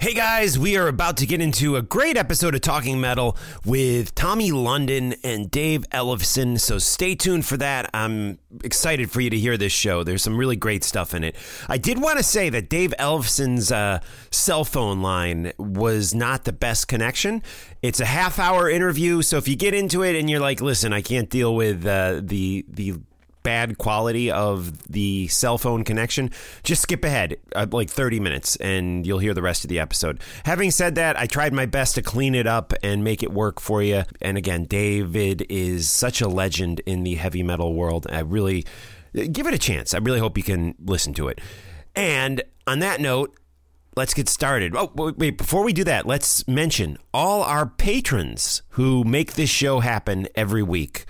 Hey guys, we are about to get into a great episode of Talking Metal with Tommy London and Dave Ellefson. So stay tuned for that. I'm excited for you to hear this show. There's some really great stuff in it. I did want to say that Dave Ellefson's uh, cell phone line was not the best connection. It's a half hour interview, so if you get into it and you're like, "Listen, I can't deal with uh, the the bad quality of the cell phone connection, just skip ahead uh, like 30 minutes and you'll hear the rest of the episode. Having said that, I tried my best to clean it up and make it work for you. And again, David is such a legend in the heavy metal world. I really give it a chance. I really hope you can listen to it. And on that note, let's get started. Oh, wait, before we do that, let's mention all our patrons who make this show happen every week.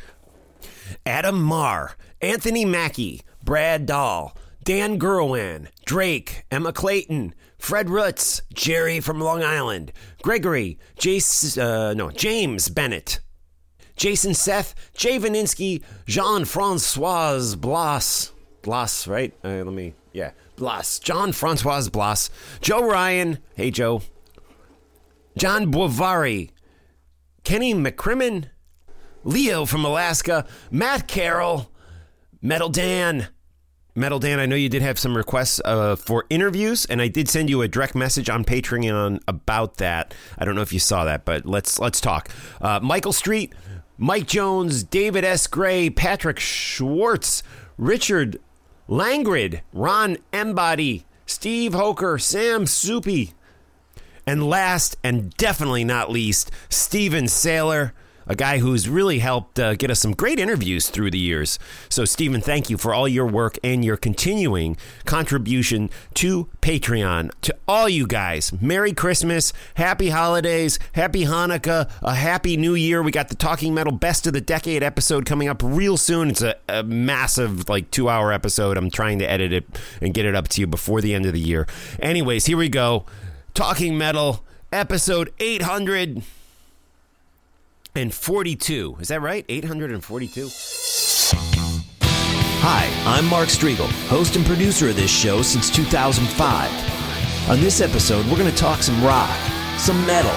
Adam Marr, Anthony Mackie, Brad Dahl, Dan Gurwan, Drake, Emma Clayton, Fred Rutz, Jerry from Long Island, Gregory, Jace, uh, no, James Bennett, Jason Seth, Jay Vaninsky, Jean Francois Blas, Blas, right? Uh, let me, yeah, Blas, John Francois Blas, Joe Ryan, hey Joe, John Boivari, Kenny McCrimmon, Leo from Alaska, Matt Carroll, Metal Dan. Metal Dan, I know you did have some requests uh, for interviews, and I did send you a direct message on Patreon about that. I don't know if you saw that, but let's let's talk. Uh, Michael Street, Mike Jones, David S. Gray, Patrick Schwartz, Richard Langrid, Ron Embody, Steve Hoker, Sam Soupy, and last and definitely not least, Steven Saylor a guy who's really helped uh, get us some great interviews through the years. So, Stephen, thank you for all your work and your continuing contribution to Patreon. To all you guys, Merry Christmas, Happy Holidays, Happy Hanukkah, a Happy New Year. We got the Talking Metal Best of the Decade episode coming up real soon. It's a, a massive, like, two hour episode. I'm trying to edit it and get it up to you before the end of the year. Anyways, here we go. Talking Metal, episode 800 and 42. Is that right? 842? Hi, I'm Mark Strigl, host and producer of this show since 2005. On this episode, we're going to talk some rock, some metal,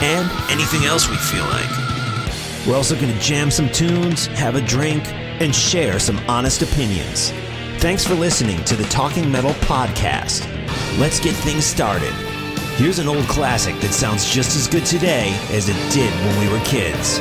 and anything else we feel like. We're also going to jam some tunes, have a drink, and share some honest opinions. Thanks for listening to the Talking Metal Podcast. Let's get things started. Here's an old classic that sounds just as good today as it did when we were kids.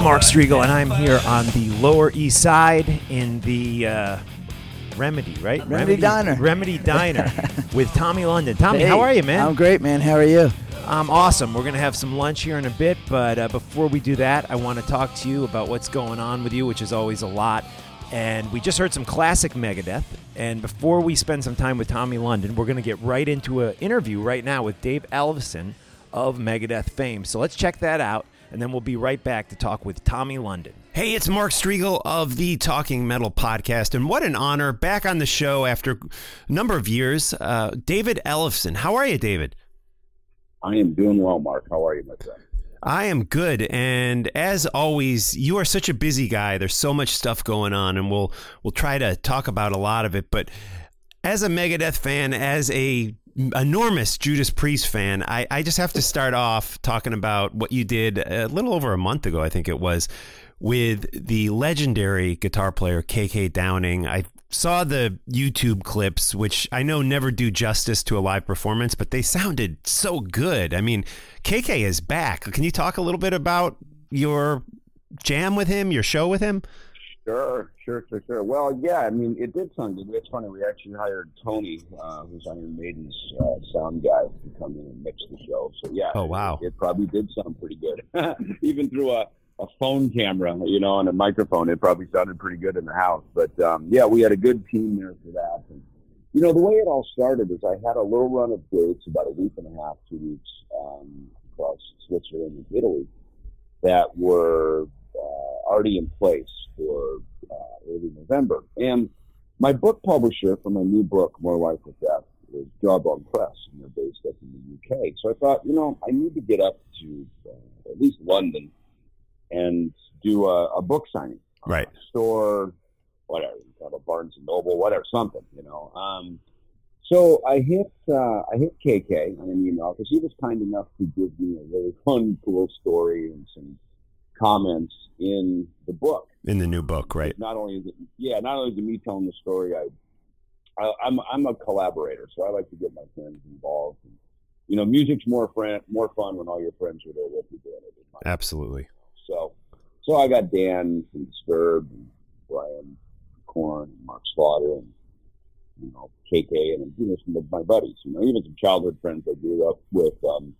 Hey, Mark Strigl, and I'm here on the Lower East Side in the uh, Remedy, right? Remedy Diner. Remedy Diner with Tommy London. Tommy, how are you, man? I'm great, man. How are you? I'm awesome. We're going to have some lunch here in a bit, but uh, before we do that, I want to talk to you about what's going on with you, which is always a lot. And we just heard some classic Megadeth. And before we spend some time with Tommy London, we're going to get right into an interview right now with Dave Ellefson of Megadeth fame. So let's check that out, and then we'll be right back to talk with Tommy London. Hey, it's Mark Strigl of the Talking Metal podcast, and what an honor back on the show after a number of years. Uh, David Ellefson. How are you, David? I am doing well, Mark. How are you, my friend? I am good, and as always, you are such a busy guy. There's so much stuff going on, and we'll we'll try to talk about a lot of it. But as a Megadeth fan, as a enormous Judas Priest fan, I, I just have to start off talking about what you did a little over a month ago, I think it was, with the legendary guitar player KK Downing. I saw the YouTube clips, which I know never do justice to a live performance, but they sounded so good. I mean, KK is back. Can you talk a little bit about your jam with him, your show with him? Sure, sure, sure, sure. Well, yeah, I mean, it did sound good. It's funny. We actually hired Tony, uh, who's Iron Maiden's uh, sound guy, to come in and mix the show. So yeah. Oh, wow. It, it probably did sound pretty good, even through a, a phone camera, you know, and a microphone. It probably sounded pretty good in the house. But um, yeah, we had a good team there for that. And, you know, the way it all started is I had a little run of dates, about a week and a half, two weeks, um, across Switzerland and Italy, that were already in place for uh, early November. And my book publisher for my new book, More Life with Death, is Jawbone Press, and they're based up in the UK. So I thought, you know, I need to get up to uh, at least London and do a, a book signing. Right. Uh, store, whatever, have a Barnes and Noble, whatever, something, you know. Um, so I hit uh, I hit KK on an email because he was kind enough to give me a really fun, cool story and some comments in the book. In the new book, right? Not only is it, yeah, not only is it me telling the story, I, I I'm I'm a collaborator, so I like to get my friends involved. And, you know, music's more friend more fun when all your friends are there with you doing it. Absolutely. So, so I got Dan from Disturb and Brian and Mark Slaughter, and you know KK, and you know some of my buddies. You know, even some childhood friends I grew up with um,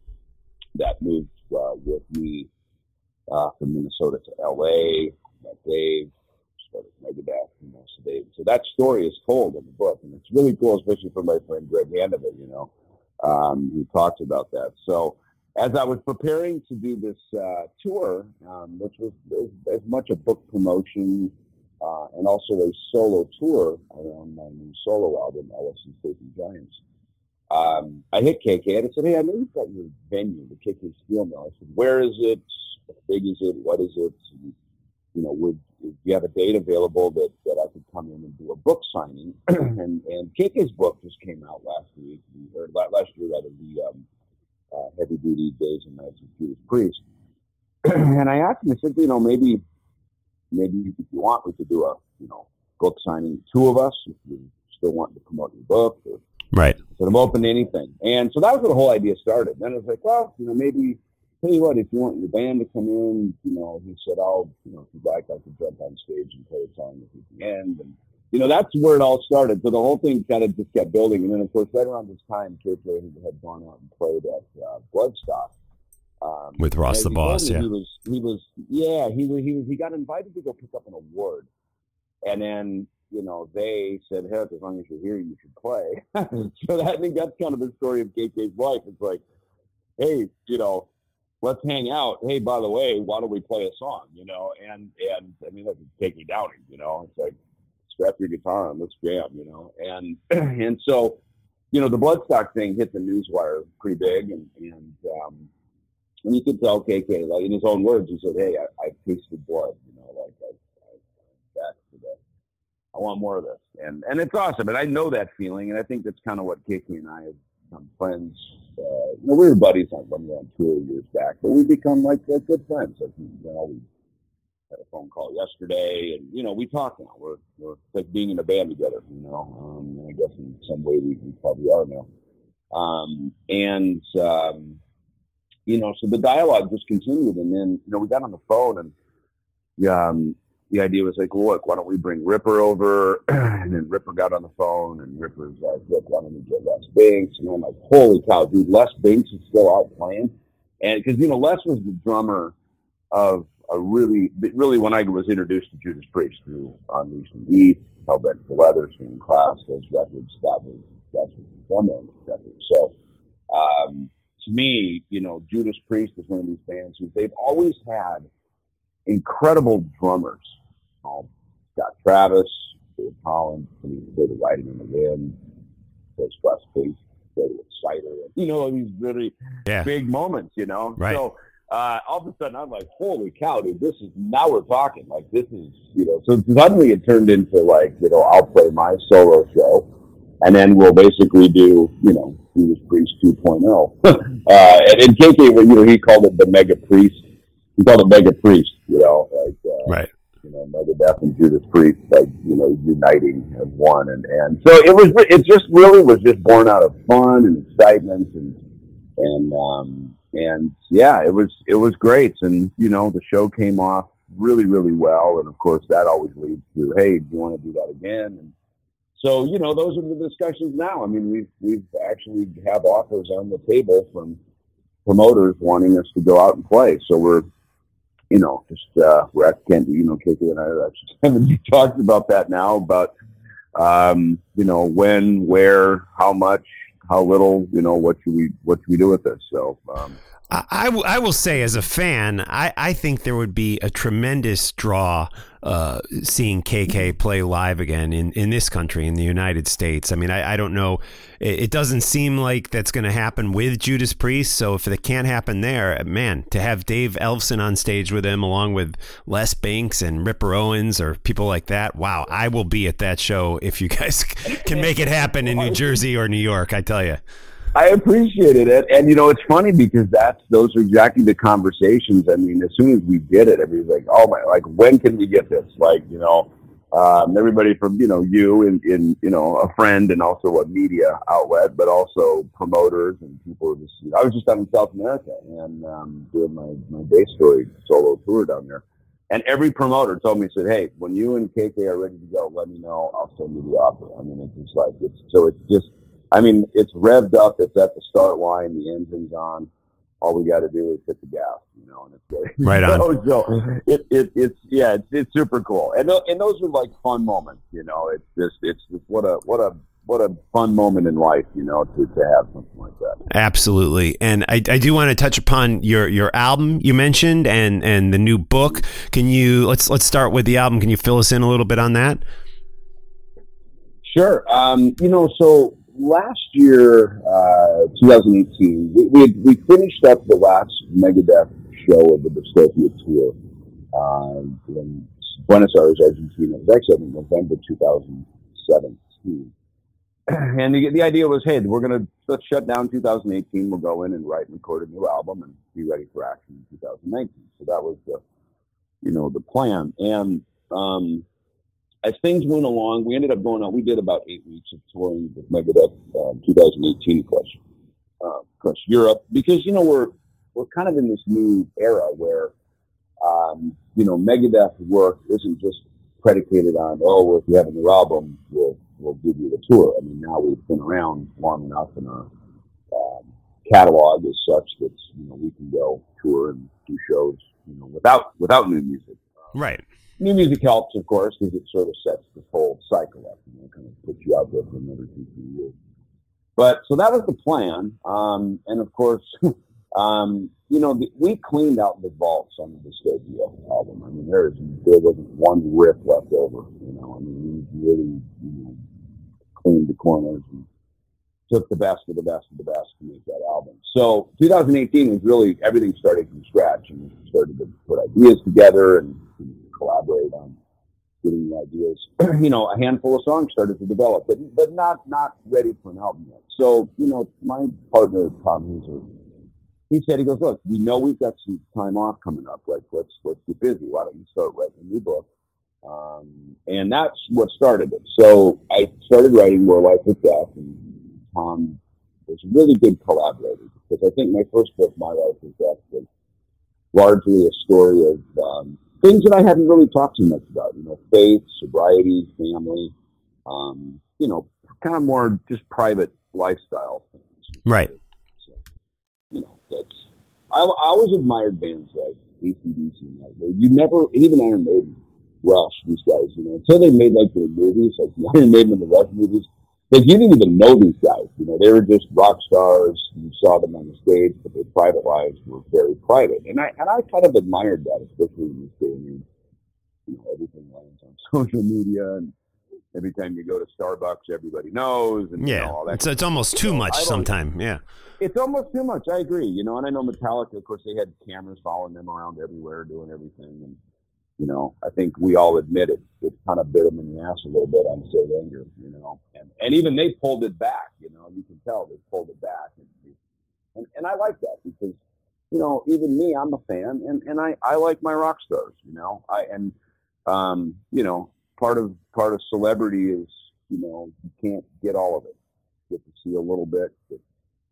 that moved uh, with me uh, from Minnesota to LA. Met Dave, started Megadeth, you know, so Dave. So that story is told in the book, and it's really cool, especially for my friend Greg Handevidt, you know, um, who talks about that. So as I was preparing to do this uh, tour, um, which was as, as much a book promotion uh, and also a solo tour around my new solo album, Ellefson Sleeping Giants, um, I hit KK and I said, "Hey, I know you've got your venue, the KK Steel Mill." I said, "Where is it? How big is it? What is it? And, you know, would do you have a date available that, that I could come in and do a book signing?" and and KK's book just came out last week, or last year rather, the um, uh, Heavy Duty Days and Nights of Judas Priest. and I asked him, I said, you know, maybe maybe if you want, we could do a you know book signing, two of us, if you still want to promote your book or Right. but I'm open to anything. And so that was where the whole idea started. Then it was like, well, you know, maybe tell you what, if you want your band to come in, you know, he said, I'll, you know, if you'd like, I could jump on stage and play a song with you at the end. And, you know, that's where it all started. So the whole thing kind of just kept building. And then, of course, right around this time, KK had gone out and played at uh, Bloodstock. Um, With Ross the Boss, yeah. He was, he was, yeah, he was, he was, he got invited to go pick up an award. And then, you know, they said, hey, as long as you're here, you should play. so that, I think that's kind of the story of KK's life. It's like, hey, you know, let's hang out. Hey, by the way, why don't we play a song? You know, and and I mean that's KK Downing. You know, it's like strap your guitar and let's jam. You know, and and so, you know, the Bloodstock thing hit the newswire pretty big, and and um, and you could tell KK, like in his own words, he said, "Hey, I, I tasted blood. You know, like I, I I'm back to I want more of this." And and it's awesome, and I know that feeling, and I think that's kind of what KK and I have become friends. Uh, you know, we were buddies when we were on tour years back, but we become like uh, good friends. Like, you know, we had a phone call yesterday, and you know, we talk now. We're we're like being in a band together. You know, um, and I guess in some way we, we probably are now. Um, and um, you know, so the dialogue just continued, and then you know, we got on the phone, and um, the idea was like, look, why don't we bring Ripper over? and then Ripper got on the phone, and Ripper's like, look, why don't we get Les Binks? And I'm like, holy cow, dude, Les Binks is still out playing, and because you know, Les was the drummer of a really, really when I was introduced to Judas Priest through Unleashed and East, Hellbent for Leather, Swinging Class, those records, that was that's what the drummer. So. Um, to me, you know, Judas Priest is one of these bands who they've always had incredible drummers. Um, Scott Travis, Dave Holland, I mean, they were riding in the wind, Face, they were Cider, you know, these really Yeah. big moments, you know. Right. So uh, all of a sudden, I'm like, holy cow, dude, this is now we're talking. Like this is, you know, so suddenly it turned into like, you know, I'll play my solo show, and then we'll basically do, you know, Judas Priest 2.0. uh, and, and KK, you know, he called it the Mega Priest. He called it Mega Priest, you know, like, uh, Right. You know, Megadeth and Judas Priest, like, you know, uniting as one. And, and so it was, it just really was just born out of fun and excitement and, and, um, and yeah, it was, it was great. And, you know, the show came off really, really well. And of course that always leads to, hey, do you want to do that again? And so, you know, those are the discussions now. I mean, we've, we've actually have offers on the table from promoters wanting us to go out and play. So we're, you know, just uh, we're at Kent, you know, KK and I actually having talked about that now about, um, you know, when, where, how much, how little, you know, what should we, what should we do with this? So, um, I, I, w- I will say, as a fan, I, I think there would be a tremendous draw uh, seeing KK play live again in, in this country, in the United States. I mean, I, I don't know. It, it doesn't seem like that's going to happen with Judas Priest. So if it can't happen there, man, to have Dave Ellefson on stage with him, along with Les Binks and Ripper Owens or people like that, wow, I will be at that show if you guys can make it happen in New Jersey or New York. I tell you. I appreciated it, and you know it's funny because that's those are exactly the conversations. I mean, as soon as we did it, everybody's like, "Oh my! Like, when can we get this?" Like, you know, um, everybody from you know you and, and you know a friend and also a media outlet, but also promoters and people. Just you know, I was just out in South America and um, doing my my day story solo tour down there, and every promoter told me said, "Hey, when you and KK are ready to go, let me know. I'll send you the offer." I mean, it's just like it's so it's just. I mean, it's revved up. It's at the start line. The engine's on. All we got to do is hit the gas, you know, and it's great. Right on. so, so it, it, it's yeah, it's, it's super cool, and and those are like fun moments, you know. It's just it's just what a what a what a fun moment in life, you know, to, to have something like that. Absolutely, and I, I do want to touch upon your your album you mentioned and and the new book. Can you let's let's start with the album? Can you fill us in a little bit on that? Sure. Um, you know, so last year, uh, 2018, we, we, we finished up the last Megadeth show of the Dystopia tour uh, in Buenos Aires, Argentina. It was actually in November 2017. And the, the idea was, hey, we're going to let's shut down 2018. We'll go in and write and record a new album and be ready for action in 2019. So that was the, you know, the plan. And um, as things went along, we ended up going out. We did about eight weeks of touring with Megadeth um, 2018 across uh, across Europe because you know we're we're kind of in this new era where um, you know Megadeth work isn't just predicated on oh well, if you have a new album we'll we'll give you the tour. I mean now we've been around long enough and our um, catalog is such that you know we can go tour and do shows you know without without new music. Right new music helps, of course, because it sort of sets the whole cycle up, you know, kind of puts you out there for another two, three years. But so that was the plan, um, and of course, um, you know, the, we cleaned out the vaults on the Dystopia album. I mean, there's there wasn't one riff left over. You know, I mean, we really you know, cleaned the corners and took the best of the best of the best to make that album. So 2018 was really everything started from scratch, and started to put ideas together and collaborate on getting the ideas. you know, a handful of songs started to develop, but but not not ready for an album yet. So you know, my partner Tom Hauser, he said he goes, look, we know we've got some time off coming up. Like let's let's get busy. Why don't you start writing a new book? Um, and that's what started it. So I started writing More Life with Death, and Tom was a really good collaborator because I think my first book, My Life Death, was largely a story of um, things that I hadn't really talked too much about, you know, faith, sobriety, family, um, you know, kind of more just private lifestyle things. Right. So, you know, that's, I, I always admired bands like ACDC and You never, even Iron Maiden, Rush, these guys, you know, until they made like their movies, like the Iron Maiden and the Rush movies, like you didn't even know these guys. You know, they were just rock stars. You saw them on the stage, but their private lives were very private. And I and I kind of admired that, especially in this day and age. You know, everything lands on social media, and every time you go to Starbucks, everybody knows. And yeah, you know, all that it's it's almost too much sometimes. Yeah, it's almost too much. I agree. You know, and I know Metallica. Of course, they had cameras following them around everywhere, doing everything, and you know, I think we all admit it. It kind of bit them in the ass a little bit on St. Anger, you know, and, and even they pulled it back, you know, you can tell they pulled it back. And, and, and I like that because, you know, even me, I'm a fan and, and I, I like my rock stars, you know, I, and, um, you know, part of, part of celebrity is, you know, you can't get all of it. You get to see a little bit, but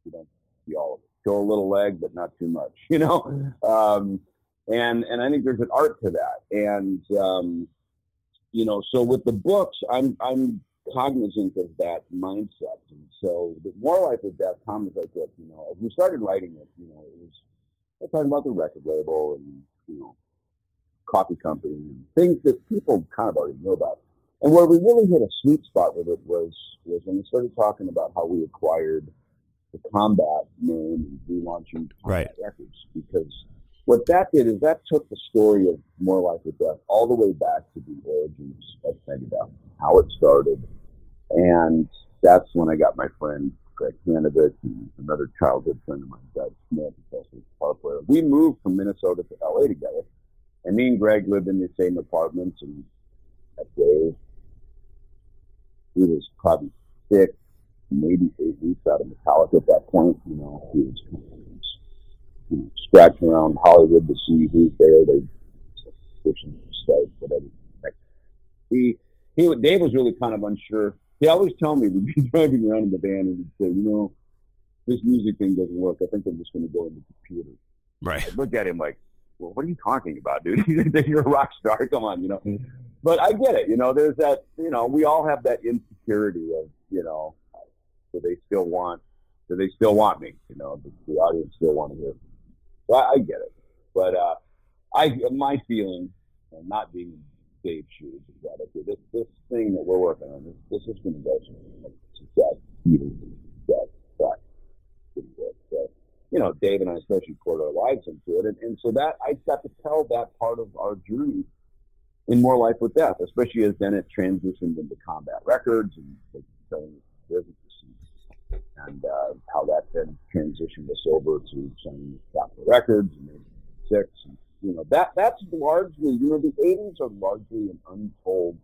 you don't see all of it. Show a little leg, but not too much, you know? Um, and and I think there's an art to that. And um, you know, so with the books, I'm I'm cognizant of that mindset. And so the more life with death, Thomas, I said, you know, as we started writing it, you know, it was talking about the record label and you know, coffee company and things that people kind of already know about. And where we really hit a sweet spot with it was was when we started talking about how we acquired the combat name and relaunching combat right. records because what that did is that took the story of More Life with Death all the way back to the origins of Megadeth, how it started. And that's when I got my friend Greg Kanovich and another childhood friend of mine, Doug Smith, Professor guitar player. We moved from Minnesota to LA together. And me and Greg lived in the same apartments and that day he was probably six, maybe eight weeks out of Metallica at that point. You know, he was scratching around Hollywood to see who's there. They pushing stuff, whatever. He, he, Dave was really kind of unsure. He always tell me we'd be driving around in the van and he'd say, you know, this music thing doesn't work. I think I'm just going to go in the computer. Right. I look at him like, well, what are you talking about, dude? You're a rock star. Come on, you know. Mm-hmm. But I get it. You know, there's that. You know, we all have that insecurity of, you know, do they still want? Do they still want me? You know, does the audience still want to hear? Well, I get it, but uh, I my feeling, and not being Dave's shoes, is that okay, this this thing that we're working on, this this is going to go like success, even success, pretty good. So, you know, Dave and I especially poured our lives into it, and, and so that I got to tell that part of our journey in More Life with Death, especially as then it transitioned into combat records and like, selling businesses. And uh, how that then transitioned us over to signing Capitol Records and six. And, you know that that's largely you know the '80s are largely an untold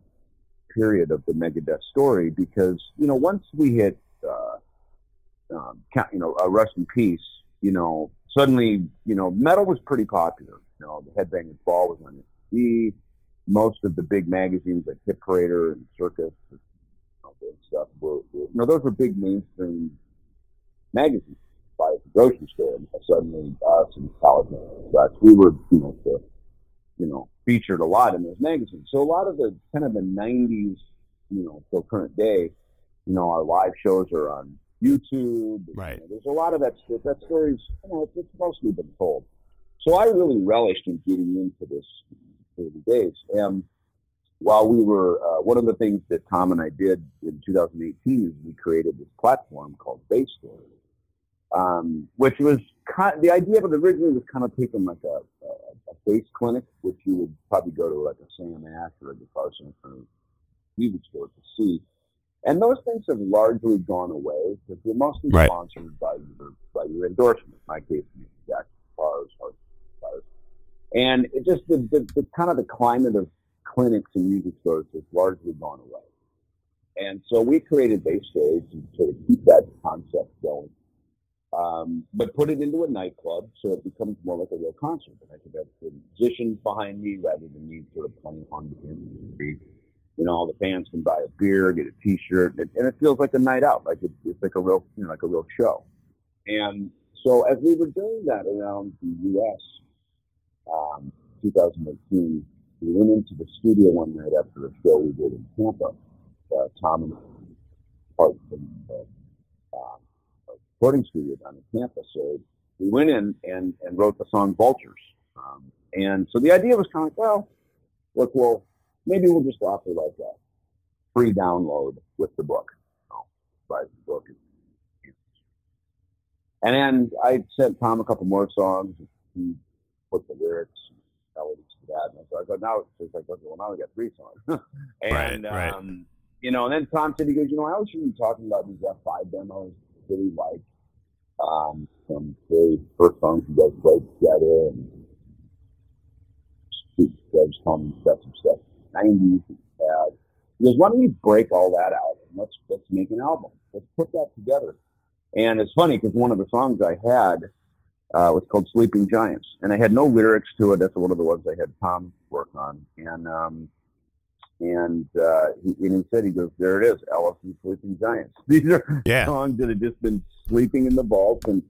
period of the Megadeth story because you know once we hit uh, um, you know uh, Rest in Peace, you know suddenly you know metal was pretty popular. You know the Headbangers Ball was on TV. Most of the big magazines like Hit Parader and Circus and stuff were, were you know those were big mainstream magazines by the grocery store. And suddenly, us and college such, we were, you know, the, you know, featured a lot in those magazines. So a lot of the kind of the '90s, you know, till current day, you know, our live shows are on YouTube. Right. You know, there's a lot of that. That story's, you know, it's, it's mostly been told. So I really relished in getting into this early days. And while we were, uh, one of the things that Tom and I did in 2018 is we created this platform called Bass Story um, which was kind of, the idea of it originally was kind of taking like a, a, a bass clinic, which you would probably go to like a Sam Ash or a Guitar Center music store to see. And those things have largely gone away because they're mostly right. sponsored by your by your endorsement. In my case, Jack Hard Guitars, and it just the, the, the kind of the climate of clinics and music stores has largely gone away. And so we created Bass Story to sort of keep that concept going um, but put it into a nightclub so it becomes more like a real concert. And I could have the musicians behind me rather than me sort of playing on the street. You know, all the fans can buy a beer, get a T-shirt, and, and it feels like a night out, like it, it's like a real, you know, like a real show. And so as we were doing that around the U.S., um, 2018, we went into the studio one night after a show we did in Tampa. Uh, Tom and Hart from uh, um, recording studio down in Tampa. So we went in and, and wrote the song Vultures. Um, and so the idea was kind of like, well, look, well, maybe we'll just offer like a free download with the book. You buy the book. And then I sent Tom a couple more songs. He put the lyrics and melodies to that. And so I thought, now it's like, well, now we got three songs. and, right, right. Um, you know, and then Tom said, he goes, you know, I was really talking about these F5 demos really like um, some very first songs you guys played together and guys telling me stuff, some stuff, 90s had. He goes, why don't you break all that out and let's, let's make an album. Let's put that together. And it's funny because one of the songs I had uh, was called Sleeping Giants, and I had no lyrics to it. That's one of the ones I had Tom work on. And um, and uh, he, and he said, he goes, there it is, Ellefson Sleeping Giants. These are yeah. songs that have just been sleeping in the vault, and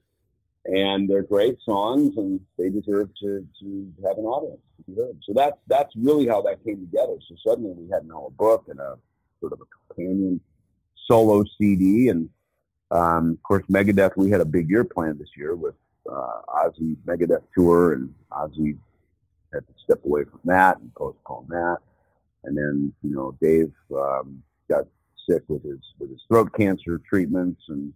and they're great songs, and they deserve to to have an audience to be heard. So that's that's really how that came together. So suddenly we had now a book and a sort of a companion solo CD, and um, of course Megadeth. We had a big year planned this year with uh, Ozzy Megadeth tour, and Ozzy had to step away from that and postpone that and then you know Dave um, got sick with his with his throat cancer treatments, and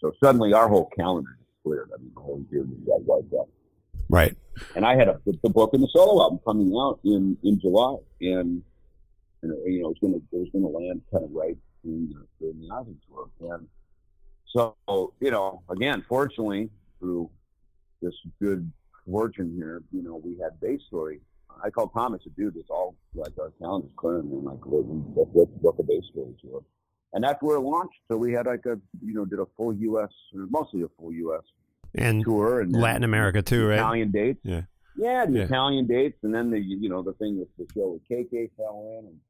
so suddenly our whole calendar just cleared. I mean, the whole year just got wiped out. Right. And I had a, the book and the solo album coming out in in July, and you know, you know it was going to it was going to land kind of right in the, in the Ozzy tour, and so you know, again, fortunately through this good fortune here, you know, we had Bass Story I called Thomas a dude. It's all like our calendars clearing. And like, let's, let's book a story tour. And that's where it launched. So we had like a, you know, did a full U.S., mostly a full U.S. and tour and Latin America too, right? Italian dates. Yeah. Yeah, the Yeah. Italian dates, and then the you know the thing with the show with KK fell in, and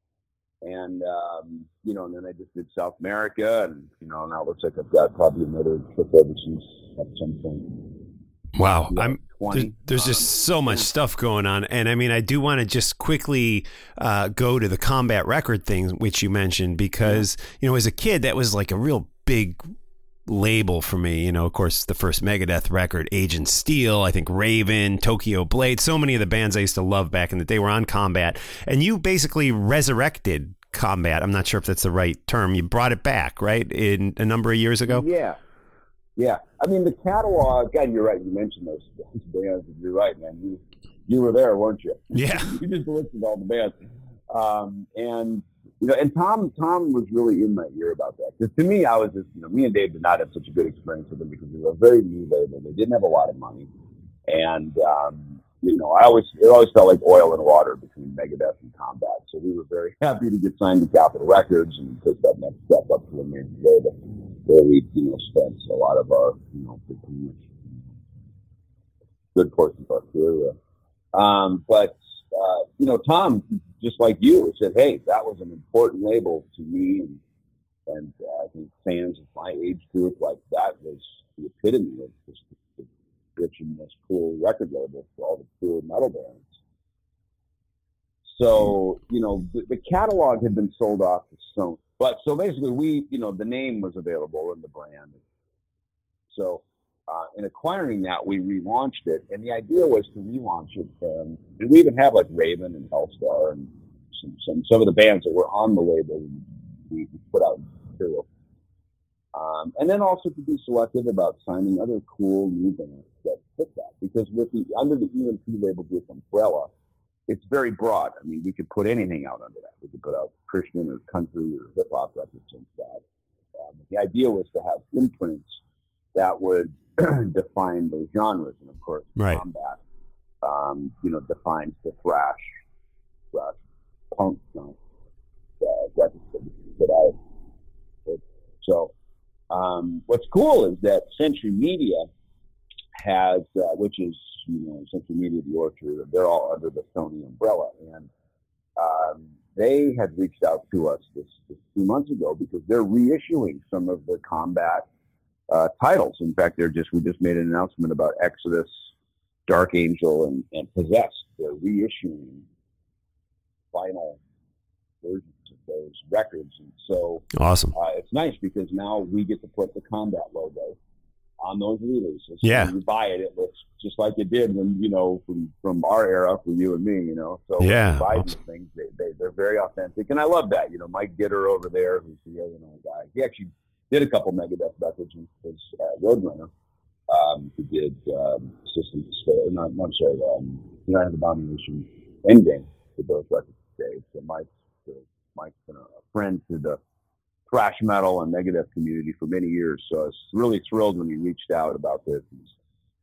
and um, you know, and then I just did South America, and you know, now it looks like I've got probably another trip overseas at some point. Wow. I'm 20. There's, there's just so much stuff going on, and I mean, I do want to just quickly uh, go to the combat record thing, which you mentioned, because you know, as a kid, that was like a real big label for me. You know, of course, the first Megadeth record, Agent Steel, I think Raven, Tokyo Blade, so many of the bands I used to love back in the day were on Combat, and you basically resurrected Combat. I'm not sure if that's the right term. You brought it back, right, in a number of years ago. Yeah. Yeah. I mean, the catalog, God, you're right. You mentioned those, those bands. You're right, man. You, you were there, weren't you? Yeah. you just listened to all the bands. Um, and, you know, and Tom, Tom was really in my ear about that. Because to me, I was just, you know, me and Dave did not have such a good experience with them because they were a very new label. They didn't have a lot of money, and um, you know, I always it always felt like oil and water between Megadeth and Combat. So we were very happy to get signed to Capitol Records and take that next step up to a major label, where we, you know, spent a lot of our, you know, good portion of our career. Um, but uh, you know, Tom, just like you, said, "Hey, that was an important label to me," and and uh, I think fans of my age group, like that, was the epitome of just the rich and most cool record label for all the cool metal bands. So you know, the, the catalog had been sold off to Sony, but so basically, we, you know, the name was available in the brand. So uh, in acquiring that, we relaunched it, and the idea was to relaunch it. Um, and we even have like Raven and Helstar and some, some some of the bands that were on the label. We, we put out material, um, and then also to be selective about signing other cool new bands that fit that. Because with the under the EMP label group umbrella, it's very broad. I mean, we could put anything out under that. We could put out Christian or country or hip hop records and stuff. Um, the idea was to have imprints that would define those genres, and of course, right. combat, um, you know, defines the thrash, thrash punk, know, uh, records that I. So, um, what's cool is that Century Media has, uh, which is you know Century Media, the Orchard, they're all under the Sony umbrella, and um, they had reached out to us this, this two months ago because they're reissuing some of the combat uh, titles. In fact, they're just we just made an announcement about Exodus, Dark Angel, and, and Possessed. They're reissuing final versions of those records, and so awesome. Uh, it's nice because now we get to put the combat logo on those releases. Yeah, when you buy it, it looks just like it did when you know from from our era for you and me. You know, so yeah, buy awesome. these things, they, they they're very authentic, and I love that. You know, Mike Gitter over there, who's the you know guy, he actually did a couple Megadeth records and was uh, Roadrunner. Um, he did um, System Despair. No, no, I'm sorry. Um, United Abomination Endgame for those records today. So Mike's, uh, Mike's been a friend to the thrash metal and Megadeth community for many years. So I was really thrilled when he reached out about this. He's,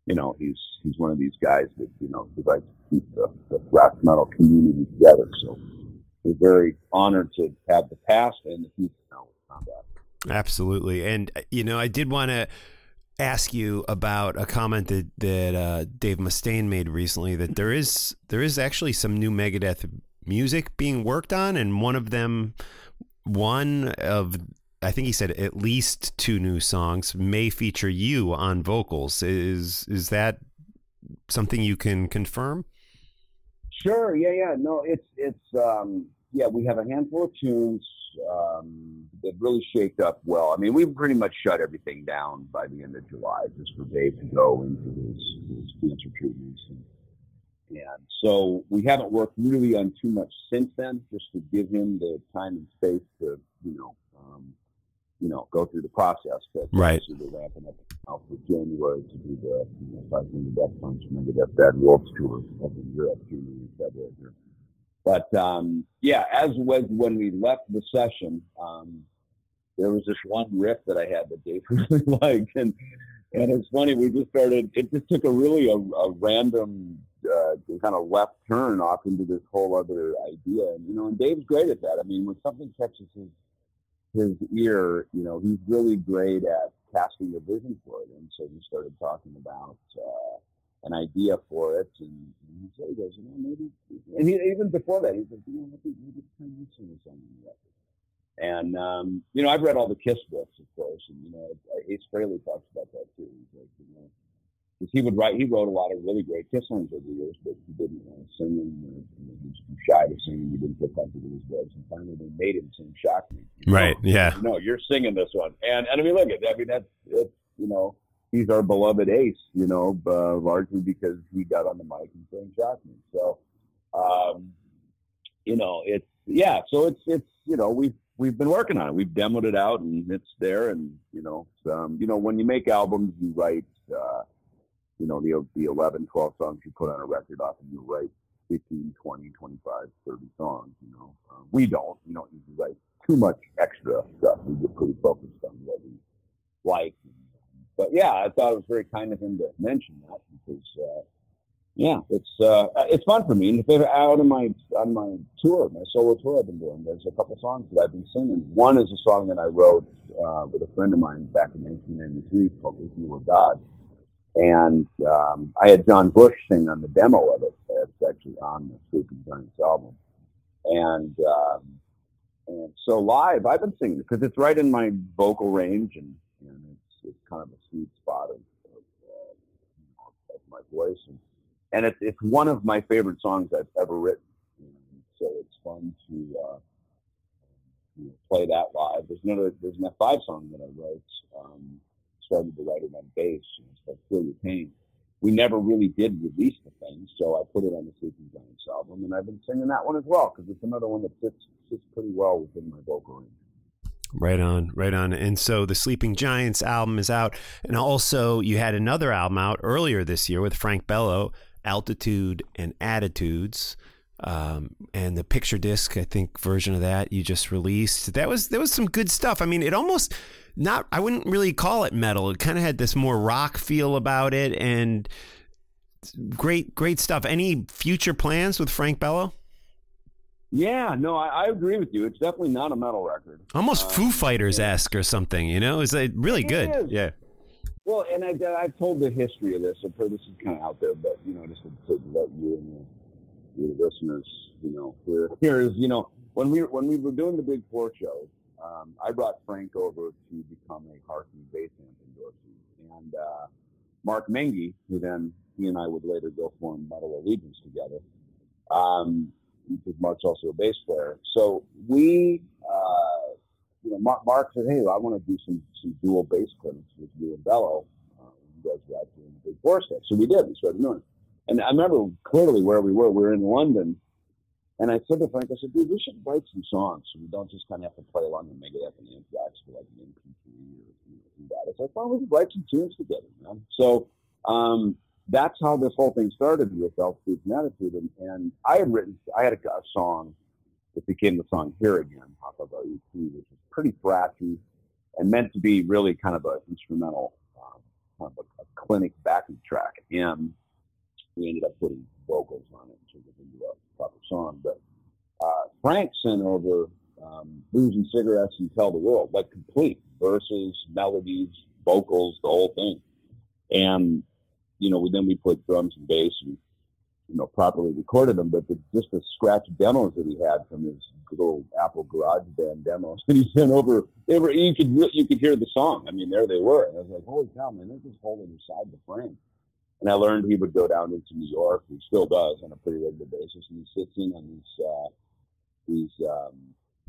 you know, he's he's one of these guys that you know he likes to keep the, the thrash metal community together. So we're very honored to have the past and the future now with combat. Absolutely. And, uh, you know, I did want to ask you about a comment that, that uh, Dave Mustaine made recently that there is there is actually some new Megadeth music being worked on, and one of them, one of I think he said at least two new songs may feature you on vocals. Is is that something you can confirm? Sure. Yeah. Yeah. No. It's it's um, yeah. We have a handful of tunes um, that really shaped up well. I mean, we pretty much shut everything down by the end of July just for Dave to go into his, his cancer treatments. And, and so we haven't worked really on too much since then, just to give him the time and space to, you know, um, you know, go through the process. But right. We're ramping up now for January to do the, you know, Five Minute Death Punch and Megadeth Bad Wolves tour up in Europe, January and February here. But um, yeah, as was when we left the session, um, there was this one riff that I had that Dave really liked, and and it's funny. We just started. It just took a really a, a random uh, kind of left turn off into this whole other idea, and you know, and Dave's great at that. I mean, when something catches his his ear, you know, he's really great at casting a vision for it. And so we started talking about. Uh, an idea for it, and, and he goes, you know, maybe, and he, even before that, he said, you know, maybe, maybe turn this into something record. And um, you know, I've read all the Kiss books, of course, and you know, Ace Frehley talks about that too. He's like, you know, he would write, he wrote a lot of really great Kiss songs over the years, but he didn't want to sing them. Or, you know, he was too shy to sing. He didn't feel comfortable with his voice, and finally they made him sing "Shock Me." You know? Right? Yeah. No, you're singing this one, and and I mean, look at, I mean, that's it's you know he's our beloved ace, you know, uh, largely because he got on the mic and sang "Shock Me." So, um, you know, it's yeah. So it's it's you know we've we've been working on it. We've demoed it out and it's there. And you know, um, you know, when you make albums, you write, uh, you know, the the 11, 12 songs you put on a record. Often you write 15, 20, 25, 30 songs. You know, uh, we don't. We don't usually write too much extra stuff. We get pretty focused on what we like. But yeah, I thought it was very kind of him to mention that because, uh, yeah, it's uh, it's fun for me. And out on my on my tour, my solo tour I've been doing, there's a couple songs that I've been singing. One is a song that I wrote uh, with a friend of mine back in 1993 called "If You Were God," and um, I had John Bush sing on the demo of it. It's actually on the Sleeping Giants album, and um, and so live, I've been singing it because it's right in my vocal range, and, and it's it's kind of a sweet spot of, of, uh, of my voice, and and it's it's one of my favorite songs I've ever written. And so it's fun to uh, know, play that live. There's another there's an F5 song that I wrote. Um, started to write it on bass. And it's called Feel Your Pain. We never really did release the thing, so I put it on the Sleeping Giants album, and I've been singing that one as well because it's another one that fits fits pretty well within my vocal range. Right on, right on. And so the Sleeping Giants album is out. And also, you had another album out earlier this year with Frank Bello, Altitude and Attitudes. Um, and the picture disc, I think, version of that you just released. That was there was some good stuff. I mean, it almost not I wouldn't really call it metal. It kind of had this more rock feel about it and great great stuff. Any future plans with Frank Bello? Yeah, no, I, I agree with you. It's definitely not a metal record. Almost uh, Foo Fighters esque or something, you know? Is it really it good? Is. Yeah. Well, and I, I've told the history of this. I've heard this is kind of out there, but you know, just to, to let you and your, the listeners, you know, here, here is, you know, when we when we were doing the Big Four show, um, I brought Frank over to become a Hartke bass amp endorsee, and uh, Mark Menghi, who then he and I would later go form Metal Allegiance together. Um, because Mark's also a bass player. So we, uh, you know, Mark, Mark, said, "Hey, I want to do some some dual bass clinics with you and Bello. Uh, you guys were out doing the big four stuff." So we did. We started doing it. And I remember clearly where we were. We were in London, and I said to Frank, I said, dude, we should write some songs so we don't just kind of have to play along and Megadeth and Anthrax for like an MP3 or you know, that. It's like, well, we could write some tunes together, man. So um, that's how this whole thing started with Altitude and Attitude. And, and I had written, I had a, a song that became the song Here Again off of EP, which is pretty thrashy and meant to be really kind of an instrumental, um, kind of a, a clinic backing track. And we ended up putting vocals on it to get into a proper song. But uh, Frank sent over um, Booze and Cigarettes and Tell the World, like complete verses, melodies, vocals, the whole thing. And, you know, we, then we put drums and bass and, you know, properly recorded them, but the, just the scratch demos that he had from his little Apple Garage Band demos that he sent over, they were, you could, you could hear the song. I mean, there they were. And I was like, holy cow, man, they're just holding inside the frame. And I learned he would go down into New York. He still does on a pretty regular basis, and he sits in on these uh, these um,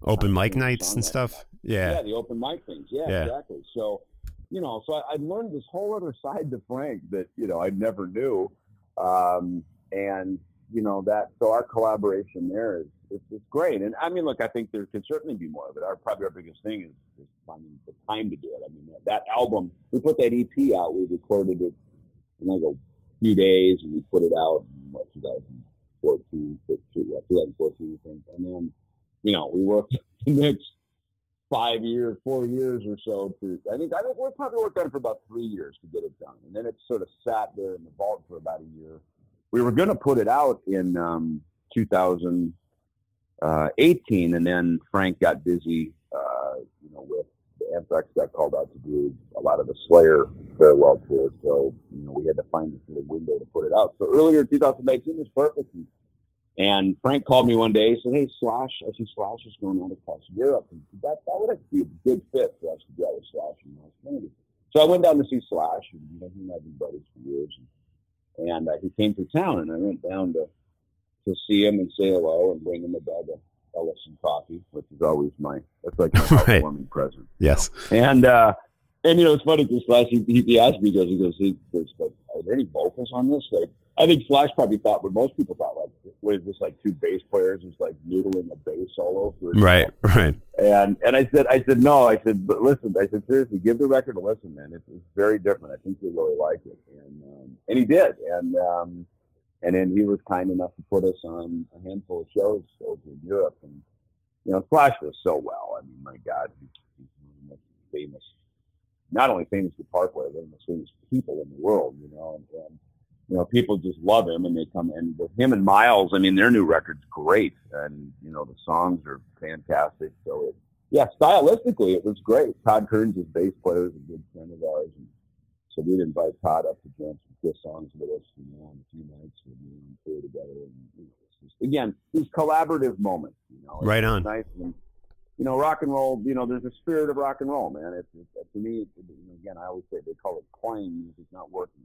open mic nights and stuff. Yeah, yeah, the open mic things. Yeah, yeah. exactly. So, you know, so I, I learned this whole other side to Frank that you know I never knew, um, and you know that so our collaboration there is it's, it's great. And I mean, look, I think there can certainly be more of it. Our probably our biggest thing is, is finding the time to do it. I mean, that album we put that EP out, we recorded it in like a few days, and we put it out in what 2014, 15, yeah, 2014, I think. And then, you know, we worked the next five years, four years or so to. I think I think we probably worked on it for about three years to get it done, and then it sort of sat there in the vault for about a year. We were going to put it out in um, 2018, uh, and then Frank got busy, uh, you know, with Anthrax got called out to do a lot of the Slayer farewell tour, so you know we had to find this little window to put it out. So earlier 2019 was perfect. And, and Frank called me one day. He said, "Hey, Slash, I see Slash is going out across Europe, and that that would be a good fit for us to go with Slash Los So I went down to see Slash, and you know, he and I have been buddies for years. And, and uh, he came to town, and I went down to to see him and say hello and bring him a bag of Coffee, which is always my that's like my housewarming present. Yes, and uh, and you know it's funny because Slash he, he asked me because he goes he goes like are there any vocals on this? Like I think Slash probably thought what most people thought like what is this like two bass players just like noodling a bass solo for right right. And and I said I said no I said but listen I said seriously give the record a listen man. It's, it's very different. I think you'll really like it. And um, and he did. And um, and then he was kind enough to put us on a handful of shows over in Europe. And you know, Slash was so well. I mean, my God, he's, he's one of the famous, not only famous guitar player, but the famous people in the world. You know, and, and you know, people just love him, and they come in with him and Myles. I mean, their new record's great, and you know, the songs are fantastic. So, it, yeah, stylistically, it was great. Todd Kerns, his bass player, is a good friend of ours, and so we'd invite Todd up to jam some Kiss songs with us, you know, on a few nights we'd be on tour together. And, you know, just, again, these collaborative moments, you know. Right on. Nice and, you know, rock and roll, you know, there's a spirit of rock and roll, man. It's, it's uh, to me, it's, again, I always say they call it playing music, not working.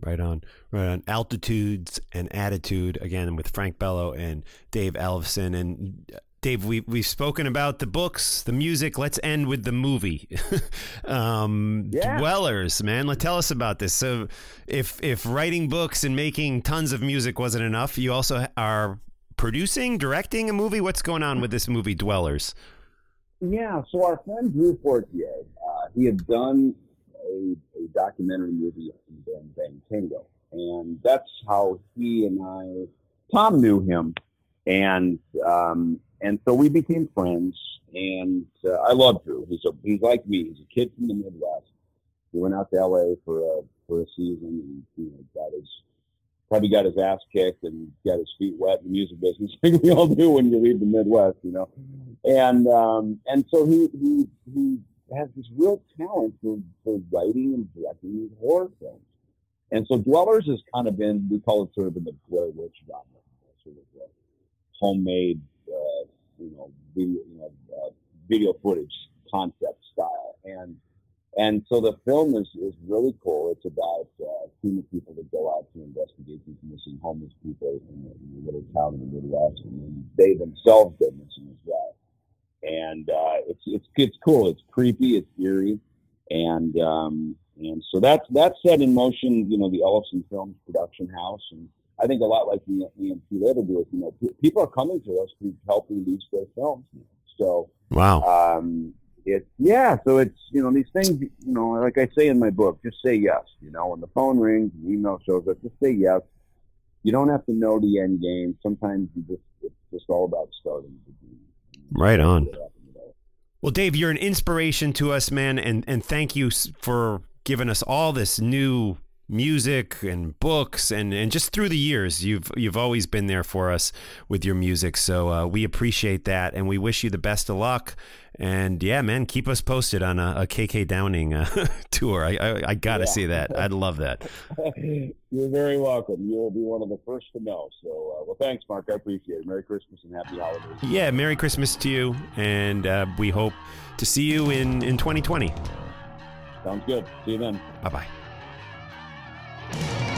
Right on, right on. Altitudes and attitude again with Frank Bello and Dave Ellefson and uh, Dave. We we've spoken about the books, the music. Let's end with the movie. um, Yeah. Dwellers, man. Let tell us about this. So, if if writing books and making tons of music wasn't enough, you also are producing, directing a movie. What's going on with this movie, Dwellers? Yeah, so our friend Drew Fortier, uh, he had done a, a documentary movie on Bang Bang Tango, and that's how he and I, Tom knew him, and um, and so we became friends. And uh, I love Drew. He's a he's like me. He's a kid from the Midwest. He went out to L.A. for a for a season, and you know, got his probably got his ass kicked and got his feet wet in the music business, like we all do when you leave the Midwest, you know. And um, and so he he he has this real talent for, for writing and directing these horror films. And so Dwellers has kind of been we call it sort of in the Blair Witch genre, sort of homemade, uh, you know, video, you know, uh, video footage concept style. And and so the film is, is really cool. It's about uh, a team of people that go out to investigate these missing homeless people in, the, in a little town in the Midwest, and they themselves go missing as well. And uh, it's it's it's cool. It's creepy. It's eerie, and um, and so that's that's set in motion. You know, the Ellefson Films production house, and I think a lot like the EMP later do. You know, pe- people are coming to us to help release their films. So Wow. um, it's yeah. So it's you know these things. You know, like I say in my book, just say yes. You know, when the phone rings, the email shows up, just say yes. You don't have to know the end game. Sometimes you just it's just all about starting. Right on. Well, Dave, you're an inspiration to us, man, and and thank you for giving us all this new music and books and and just through the years you've you've always been there for us with your music so uh, we appreciate that and we wish you the best of luck and yeah man keep us posted on a, a kk downing uh, tour i i, I gotta Yeah. see that i'd love that You're very welcome. You will be one of the first to know. So, uh, well, thanks, Mark. I appreciate it. Merry Christmas and happy holidays. yeah merry christmas to you and uh, we hope to see you in in 2020 Sounds good. See you then. bye bye Gotta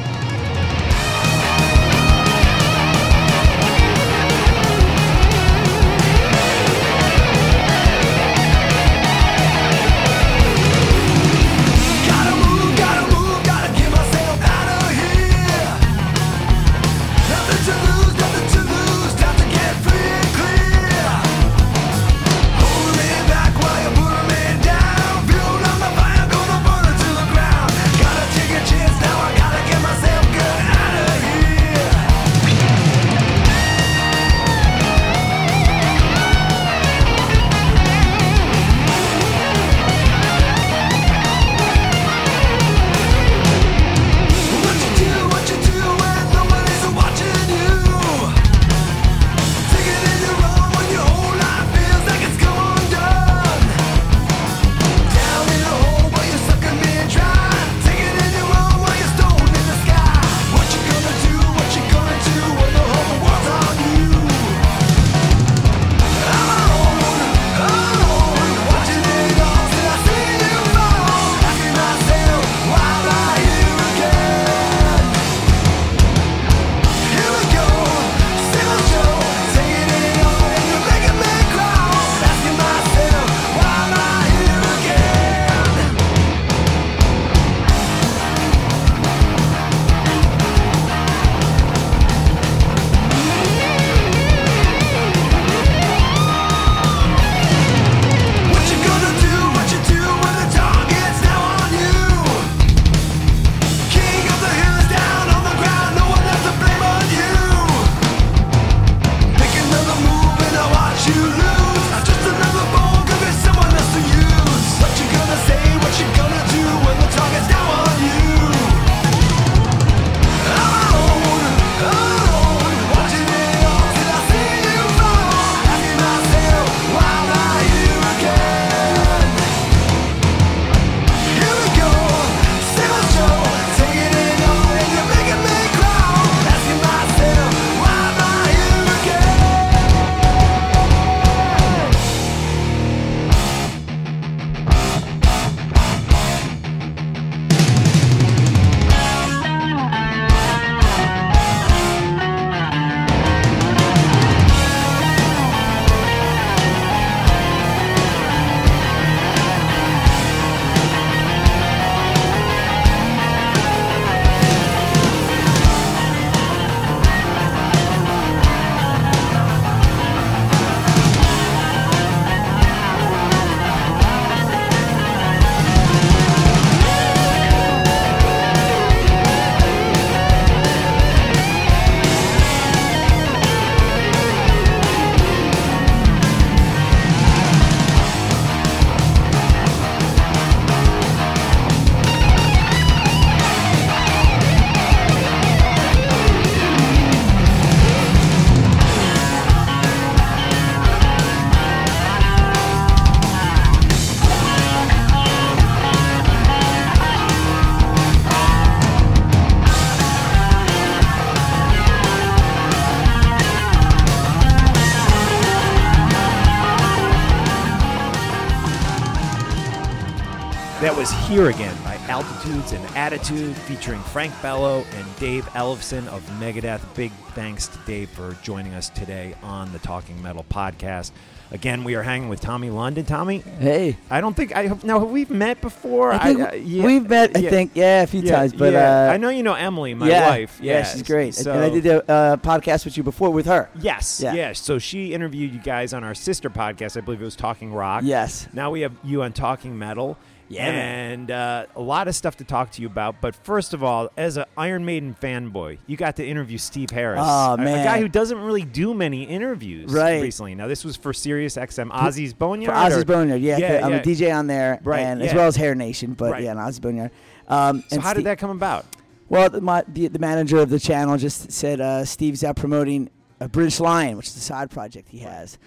Here Again by Altitudes and Attitude featuring Frank Bello and Dave Ellefson of Megadeth. Big thanks to Dave for joining us today on the Talking Metal podcast. Again, we are hanging with Tommy London. Tommy, Hey, I don't think I hope now have we met before? I think uh, yeah, we've met. I yeah, think yeah, a few yeah, times, but uh, I know you know Emily, my wife. Yeah, yes. she's great. So, and I did a uh, podcast with you before with her. Yes, Yeah. yes. So she interviewed you guys on our sister podcast. I believe it was Talking Rock. Yes. Now we have you on Talking Metal. Yeah, and uh, a lot of stuff to talk to you about. But first of all, as an Iron Maiden fanboy, you got to interview Steve Harris, Oh, a- a, guy who doesn't really do many interviews Right. recently. Now this was for Sirius XM, Ozzy's Boneyard. For Ozzy's or- Boneyard, yeah, yeah, I'm yeah. a DJ on there, Right, and yeah. as well as Hair Nation, but Right. yeah, on Ozzy's Boneyard. Um, So and how Ste- did that come about? Well, the, my, the, the manager of the channel just said uh, Steve's out promoting a British Lion, which is a side project he has.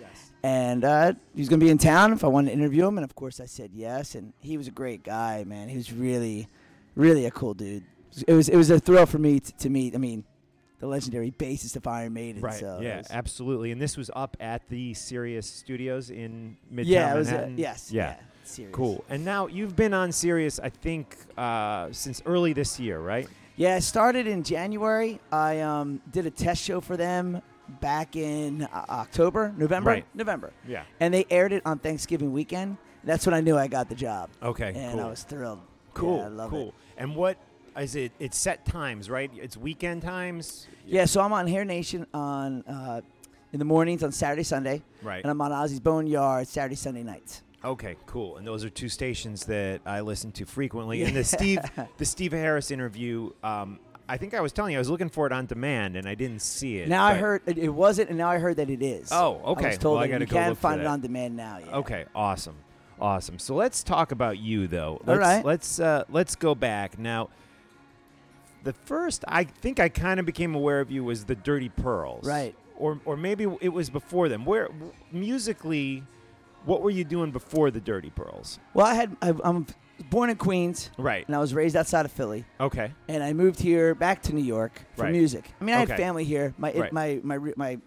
And uh, he was going to be in town if I wanted to interview him. And of course, I said yes. And he was a great guy, man. He was really, really a cool dude. It was it was a thrill for me to, to meet. I mean, the legendary bassist of Iron Maiden. Right. So yeah, absolutely. And this was up at the Sirius Studios in Midtown yeah, it was. Manhattan. yes. Yeah. serious. Cool. And now you've been on Sirius, I think, uh, since early this year, right? Yeah, I started in January. I um, did a test show for them back in uh, October, November, Right. November, Yeah. and they aired it on Thanksgiving weekend. That's when I knew I got the job, Okay. and cool. I was thrilled. Cool. Yeah, I love cool. it. And what is it? It's set times, right? It's weekend times. Yeah, so I'm on Hair Nation on uh, in the mornings on Saturday, Sunday, Right. and I'm on Ozzy's Boneyard Saturday, Sunday nights. Okay. Cool. And those are two stations that I listen to frequently. And the Steve, the Steve Harris interview. Um, I think I was telling you I was looking for it on demand and I didn't see it. now I heard it, it wasn't, and now I heard that it is. Oh, I okay. was told Well, I that gotta you go can look for find it that. on demand now. Yeah. Okay, awesome, awesome. So let's talk about you, though. Let's, right. Let's uh, let's go back now. The first I think I kind of became aware of you was the Dirty Pearls, Right. Or or maybe it was before them. Where musically, what were you doing before the Dirty Pearls? Well, I had I, I'm born in Queens, Right. and I was raised outside of Philly. Okay. and I moved here back to New York for Right. music. I mean, I Okay. had family here. My it- Right. my my re- my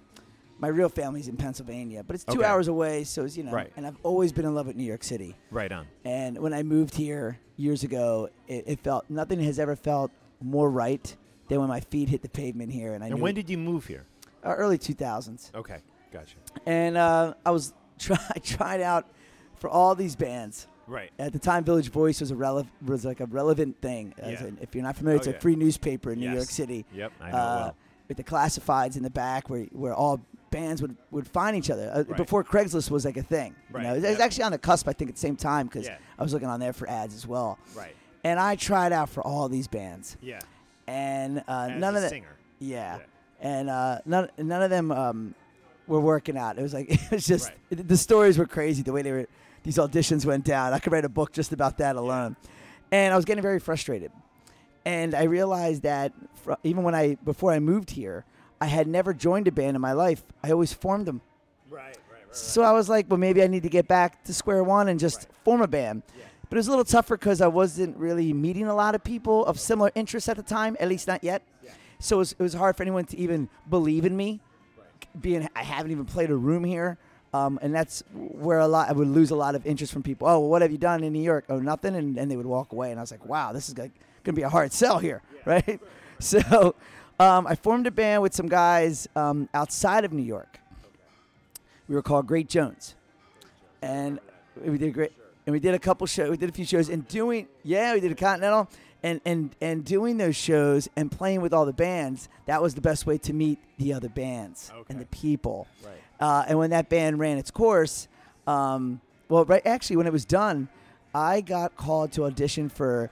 my real family's in Pennsylvania, but it's two Okay. hours away. So it's, you know, Right. and I've always been in love with New York City. Right on. And when I moved here years ago, it, it felt nothing has ever felt more right than when my feet hit the pavement here. And I And knew when did you move here? uh, early 2000s, Okay, gotcha. and uh, I was try, I tried out for all these bands. Right. At the time, Village Voice was a rele- was like a relevant thing. As Yeah. in- if you're not familiar, it's Oh, a yeah. free newspaper in New Yes. York City. Yep, I know uh, well. With the classifieds in the back, where where all bands would, would find each other uh, Right. before Craigslist was like a thing. You Right, know, it was- actually on the cusp, I think, at the same time because. I was looking on there for ads as well. Right. And I tried out for all these bands, Yeah. and uh, none of them. singer. Yeah. Yeah. And uh, none none of them um, were working out. It was like it was just Right. the stories were crazy the way they were. These auditions went down. I could write a book just about that alone. And I was getting very frustrated. And I realized that fr- even when I before I moved here, I had never joined a band in my life. I always formed them. Right. Right. Right. So I was like, well, maybe I need to get back to square one and just form a band. But it was a little tougher because I wasn't really meeting a lot of people of similar interests at the time, at least not yet. Yeah. So it was, it was hard for anyone to even believe in me. Being I haven't even played a room here, um, and that's where a lot I would lose a lot of interest from people. Oh, well, what have you done in New York? Oh, nothing, and, and they would walk away. And I was like, wow, this is like, gonna be a hard sell here, right? So um, I formed a band with some guys um, outside of New York. We were called Great Jones, and we did great. And we did a couple shows. We did a few shows, and doing yeah, we did a Continental, and and and doing those shows and playing with all the bands. That was the best way to meet the other bands and the people. Right. Uh, and when that band ran its course, um, well, right actually when it was done, I got called to audition for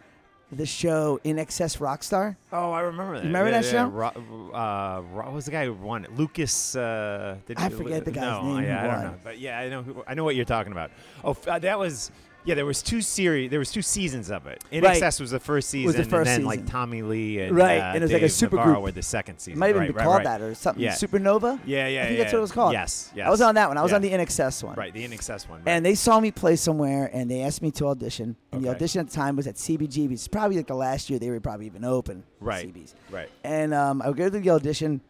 the show INXS Rockstar. Oh, I remember that. remember Yeah, that yeah, show? Ro- uh, what was the guy who won it? Lucas. Uh, did I you- forget the guy's no, name Yeah, I don't know, but yeah, I know. Who, I know what you're talking about. Oh, f- uh, that was. Yeah, there was two series. There was two seasons of it. In Right. Excess was the first season, Was the first and then season. like Tommy Lee and Right, uh, and it was like a Dave super Navarro group. were the second season. Might even right, be right, called right. that or something. Yeah. Supernova. Yeah, yeah, I think yeah, that's what it was called. Yes, yes. I was on that one. I was Yeah. on the INXS one. Right, the INXS one. Right. And they saw me play somewhere, and they asked me to audition. And the audition at the time was at CBGB's. It's probably like the last year they were probably even open. Right. CB's. right. And um, I would go to the audition,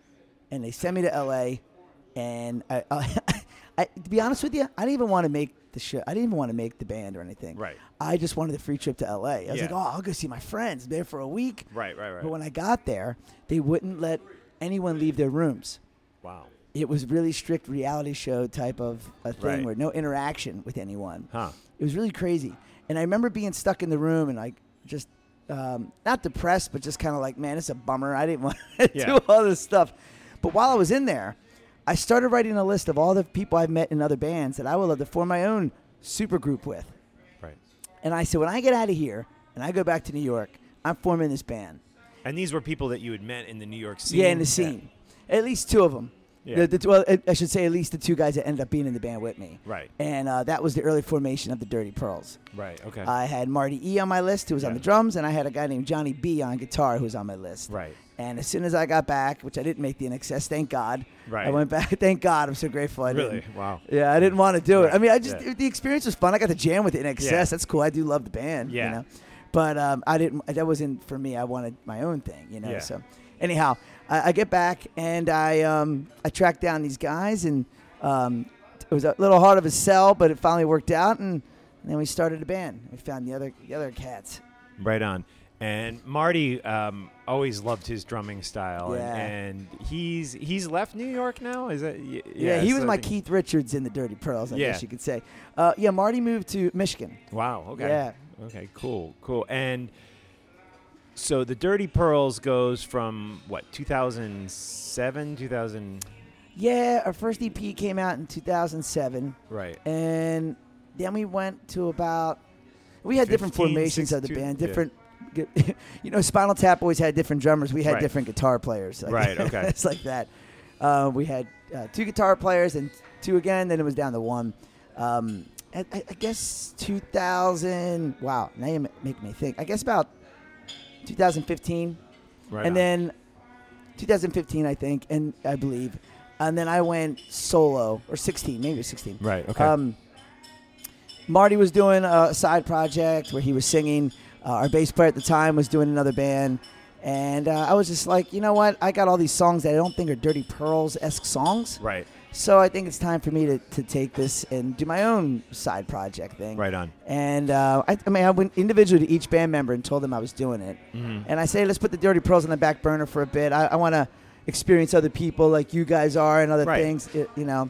and they sent me to LA. And I, I, to be honest with you, I didn't even want to make the show. I didn't even want to make the band or anything. Right. I just wanted the free trip to LA. I was Yeah. like, oh, I'll go see my friends. There for a week. Right, right, right. But when I got there, they wouldn't let anyone leave their rooms. wow. It was really strict reality show type of a thing Right. where no interaction with anyone. Huh. It was really crazy. And I remember being stuck in the room and like just um, not depressed, but just kind of like, man, it's a bummer. I didn't want to Yeah. do all this stuff. But while I was in there, I started writing a list of all the people I've met in other bands that I would love to form my own super group with. Right. And I said, when I get out of here and I go back to New York, I'm forming this band. And these were people that you had met in the New York scene. Yeah, in the scene. At least two of them. Yeah. The, the, well, I- should say at least the two guys that ended up being in the band with me. Right. And uh, that was the early formation of the Dirty Pearls. Right. Okay. I had Marty E on my list, who was on the drums, and I had a guy named Johnny B on guitar, who was on my list. right. And as soon as I got back, which I didn't make the INXS, thank God. Right. I went back. Thank God. I'm so grateful. I Really? didn't. Wow. Yeah, I didn't want to do it. Right. I mean, I just Yeah. the experience was fun. I got to jam with INXS. Yeah. That's cool. I do love the band. Yeah. You know? But um, I didn't. That wasn't for me. I wanted my own thing. You know. Yeah. So anyhow, I, I get back and I um, I track down these guys and um, it was a little hard of a sell, but it finally worked out and. then we started a band. We found the other the other cats. Right on. And Marty um, always loved his drumming style, Yeah. and, and he's he's left New York now. Is that y- Yeah, he was my Keith Richards in the Dirty Pearls, I Yeah. guess you could say. Uh, yeah, Marty moved to Michigan. Wow. Okay. Yeah. Okay. Cool. Cool. And so the Dirty Pearls goes from what 2007, 2000. Yeah, our first EP came out in 2007, Right. and then we went to about. We had different 15, formations of the 16, band. yeah. You know, Spinal Tap always had different drummers. We had Right. different guitar players. Like, Right, okay. it's like that. Uh, we had uh, two guitar players and two again. Then it was down to one. Um, I, I I guess 2000. Wow, now you ma- make me think. I guess about 2015. Right. and on. then 2015, I think, and I believe, and then I went solo or 16, maybe it was 16. Right. Okay. Um, Marty was doing a side project where he was singing. Uh, our bass player at the time was doing another band, and uh, I was just like, you know what? I got all these songs that I don't think are Dirty Pearls esque songs, right. so I think it's time for me to, to take this and do my own side project thing. Right on. And uh, I, I mean, I went individually to each band member and told them I was doing it. Mhm. And I say, let's put the Dirty Pearls on the back burner for a bit. I, I want to experience other people like you guys are and other Right. things, you know.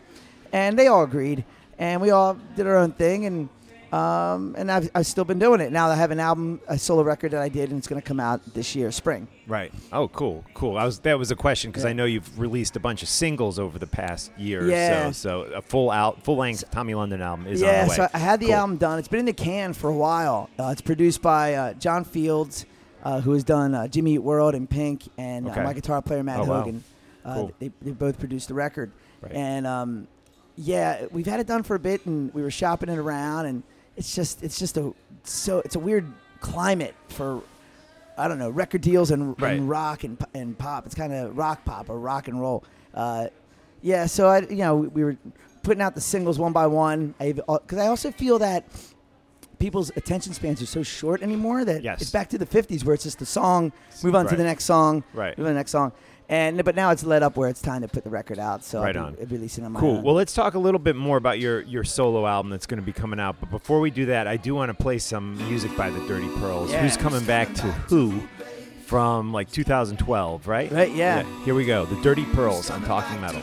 And they all agreed. And we all did our own thing. And um, and I've, I've still been doing it. Now I have an album, a solo record that I did, and it's going to come out this year, spring. Right. Oh, cool, cool. I was that was a question because Yeah. I know you've released a bunch of singles over the past year. Yeah. Or so, so a full out, full length Tommy London album is yeah, on the way. Yeah. so I had the Cool. album done. It's been in the can for a while. Uh, it's produced by uh, John Fields, uh, who has done uh, Jimmy Eat World and Pink, and Okay. uh, my guitar player Matt Oh, wow. Hogan. Uh, Cool. they, they both produced the record, Right. and um, yeah, we've had it done for a bit, and we were shopping it around, and it's just it's just a so it's a weird climate for. I don't know record deals and, Right. and rock and, and pop. It's kind of rock pop or rock and roll. Uh, yeah, so I, you know, we, we were putting out the singles one by one. Because I also feel that people's attention spans are so short anymore that Yes. it's back to the '50s where it's just a song, move on to the next song, Right. move on to the next song, and but now it's led up where it's time to put the record out. So Right I'll on. be releasing on my Cool. own. Well, let's talk a little bit more about your your solo album that's going to be coming out. But before we do that, I do want to play some music by the Dirty Pearls. Yeah. Who's coming back to Who from like 2012, right? Right, yeah. Here we go. The Dirty Pearls on Talking Metal.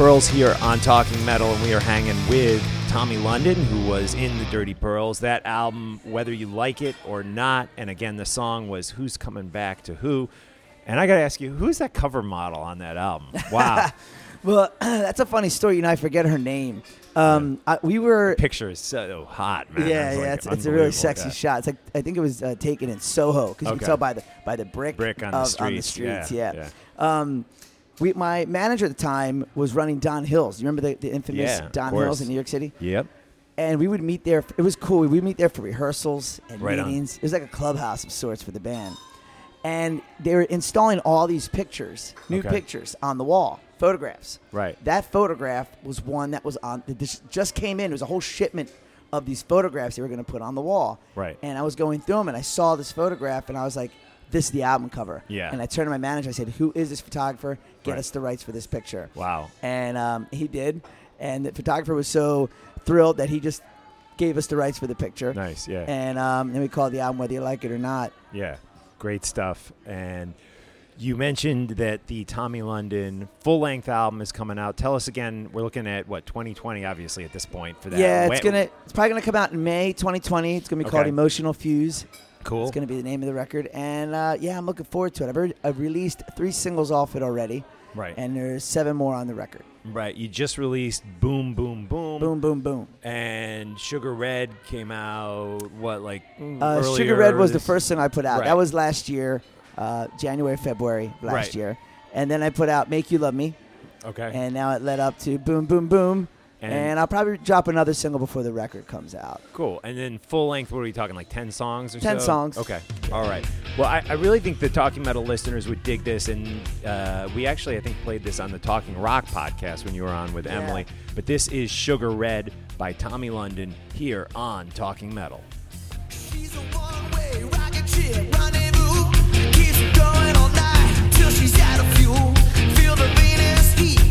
Pearls here on Talking Metal, and we are hanging with Tommy London, who was in the Dirty Pearls. That album, whether you like it or not, and again, the song was Who's Coming Back to Who. And I got to ask you, who's that cover model on that album? Wow. Well, that's a funny story. You know, I forget her name. Um, I, we were. Picture is so hot, man. Yeah, yeah, like it's, it's a really sexy yeah. shot. It's like I think it was uh, taken in Soho because you can tell by the by the brick Brick on the of- streets, streets. yeah, Yeah. Um, we, my manager at the time was running Don Hills. You remember the, the infamous Yeah, of Don course. Hills in New York City? Yep. And we would meet there. It was cool. We would meet there for rehearsals and Right on. meetings. It was like a clubhouse of sorts for the band. And they were installing all these pictures, new Okay. pictures on the wall, photographs. Right. That photograph was one that was on. That just- just came in. It was a whole shipment of these photographs they were going to put on the wall. Right. And I was going through them, and I saw this photograph, and I was like, "This is the album cover." Yeah. And I turned to my manager. I said, "Who is this photographer? Get Right. us the rights for this picture." Wow. And um, he did, and the photographer was so thrilled that he just gave us the rights for the picture. Nice, yeah. And um, then we called the album whether you like it or not. Yeah, great stuff. And you mentioned that the Tommy London full length album is coming out. Tell us again. We're looking at what 2020, obviously, at this point for that. Yeah, it's gonna. It's probably gonna come out in May 2020. It's gonna be called Emotional Fuse. Cool. It's going to be the name of the record. And uh, yeah, I'm looking forward to it. I've, I've released three singles off it already. Right. And there's seven more on the record. right. You just released Boom Boom Boom. Boom, boom, boom. And Sugar Red came out. What like mm, Uh, Sugar Red was the first thing I put out. Right. That was last year, uh, January, February last Right. year. And then I put out Make You Love Me. Okay. And now it led up to Boom, Boom, Boom. And- And, I'll probably drop another single before the record comes out. Cool. And then full length, what are we talking? Like 10 songs or 10 so? songs. Okay. All right. Well, I, I really think the Talking Metal listeners would dig this. And uh, we actually, I think, played this on the Talking Rock podcast when you were on with Yeah. Emily. But this is Sugar Red by Tommy London here on Talking Metal. She's a one-way rocket ship rendezvous. Keeps going all night till she's out of fuel. Feel the Venus heat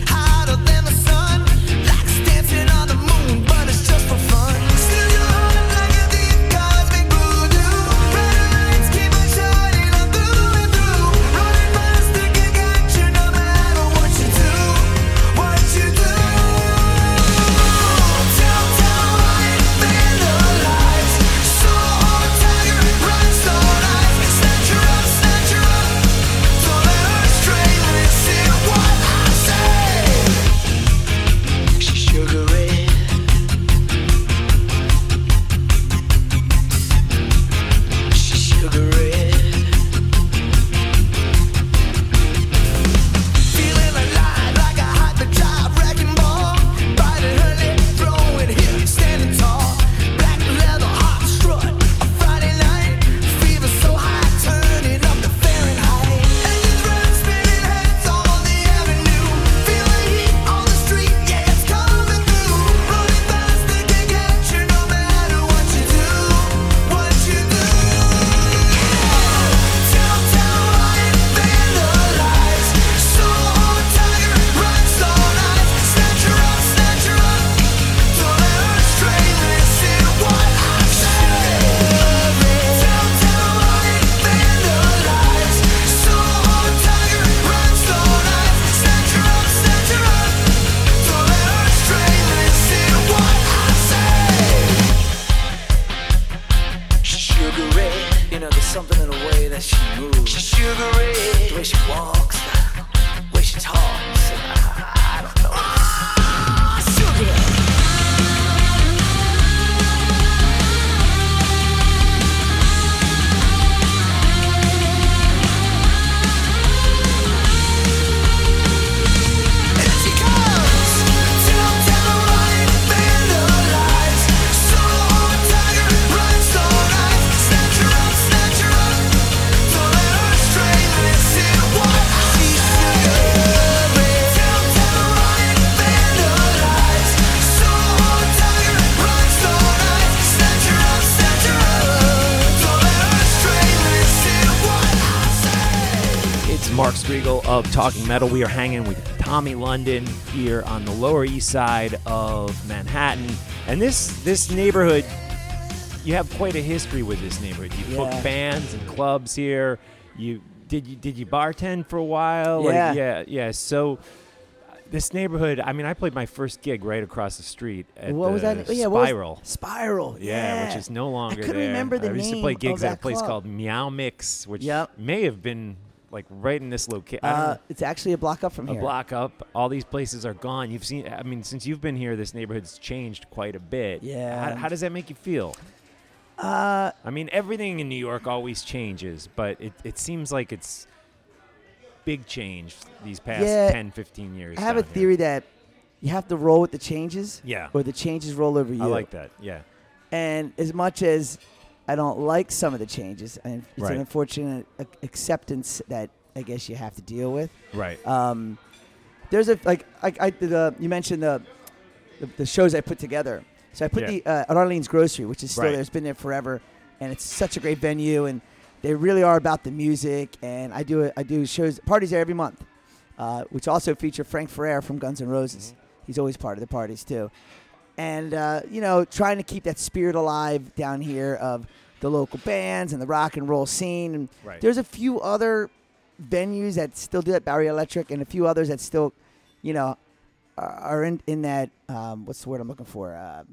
Metal. We are hanging with Tommy London here on the Lower East Side of Manhattan. And this this neighborhood, you have quite a history with this neighborhood. You book Yeah. bands and clubs here. You did you did you bartend for a while? Like, Yeah. yeah, yeah. So This neighborhood. I mean, I played my first gig right across the street at what was that? Oh, yeah, what was- Spiral. Spiral. Yeah, which is no longer I couldn't there. remember the I used to play gigs at a place club. called Meow Mix, which Yep. may have been like right in this location. Uh, it's actually a block up from a here. A block up. All these places are gone. You've seen. I mean, since you've been here, this neighborhood's changed quite a bit. Yeah. How, how does that make you feel? Uh, I mean, everything in New York always changes, but it, it seems like it's big change these past Yeah. 10, 15 years. I have a down here. theory that you have to roll with the changes, Yeah. or the changes roll over you. I like that. Yeah. And as much as I don't like some of the changes, and it's Right. an unfortunate ac- acceptance that I guess you have to deal with. Right. Um, there's a like I, I the you mentioned the, the the shows I put together. So I put Yeah. the uh, at Arlene's Grocery, which is still Right. there. It's been there forever, and it's such a great venue, and they really are about the music. And I do I do shows parties there every month, uh, which also feature Frank Ferrer from Guns N' Roses. Mm-hmm. He's always part of the parties too, and uh, you know trying to keep that spirit alive down here of the local bands and the rock and roll scene. And Right. there's a few other venues that still do that, Bowery Electric, and a few others that still, you know, are, in in that um, what's the word I'm looking for? Uh,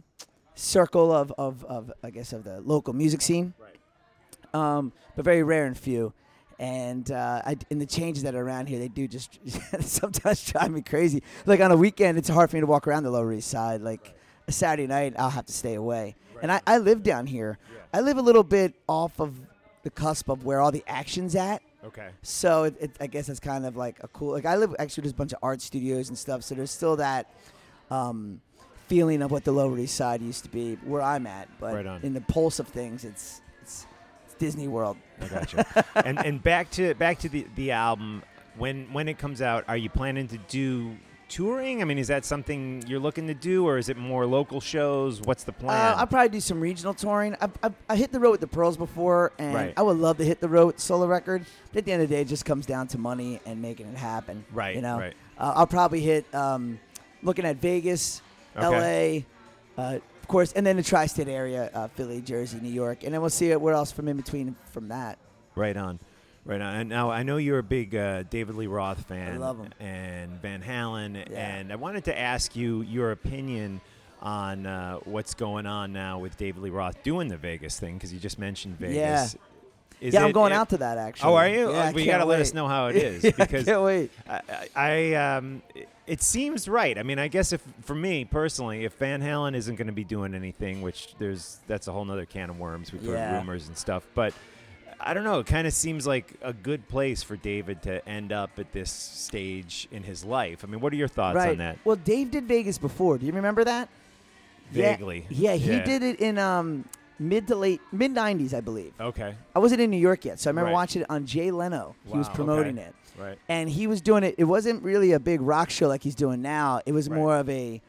circle of, of, of I guess of the local music scene. Right. Um, but very rare and few. And uh, I, and the changes that are around here, they do just sometimes drive me crazy. Like on a weekend, it's hard for me to walk around the Lower East Side. Like Saturday night, I'll have to stay away. And I, I live down here. I live a little bit off of the cusp of where all the action's at. Okay. So it, it, I guess it's kind of like a cool. Like I live actually there's a bunch of art studios and stuff. So there's still that um, feeling of what the Lower East Side used to be, where I'm at. But Right in the pulse of things, it's it's, it's Disney World. I gotcha. and and back to back to the the album. When when it comes out, are you planning to do touring? I mean, is that something you're looking to do, or is it more local shows? What's the plan? Uh, I'll probably do some regional touring. I, I, I hit the road with the Pearls before, and Right. I would love to hit the road with solo record. But at the end of the day, it just comes down to money and making it happen. Right, You know, right. Uh, I'll probably hit um, looking at Vegas, Okay. L.A., uh, of course, and then the tri-state area, uh, Philly, Jersey, New York, and then we'll see where else from in between from that. Right on. Right now, And now I know you're a big uh, David Lee Roth fan. I love him. And Van Halen. Yeah. And I wanted to ask you your opinion on uh, what's going on now with David Lee Roth doing the Vegas thing because you just mentioned Vegas. Yeah. Is yeah, I'm going it- out to that actually. Oh, are you? Yeah, I you gotta let us know how it is Yeah, because I can't wait. I, I um, it seems right. I mean, I guess if for me personally, if Van Halen isn't going to be doing anything, which there's that's a whole nother can of worms. We've heard Yeah. rumors and stuff, but I don't know. It kind of seems like a good place for David to end up at this stage in his life. I mean, what are your thoughts right. on that? Well, Dave did Vegas before. Do you remember that? Vaguely. Yeah, he Yeah. did it in um, mid to late mid '90s, I believe. Okay. I wasn't in New York yet, so I remember Right. watching it on Jay Leno. He was promoting okay. it, Right. and he was doing it. It wasn't really a big rock show like he's doing now. It was Right. more of a,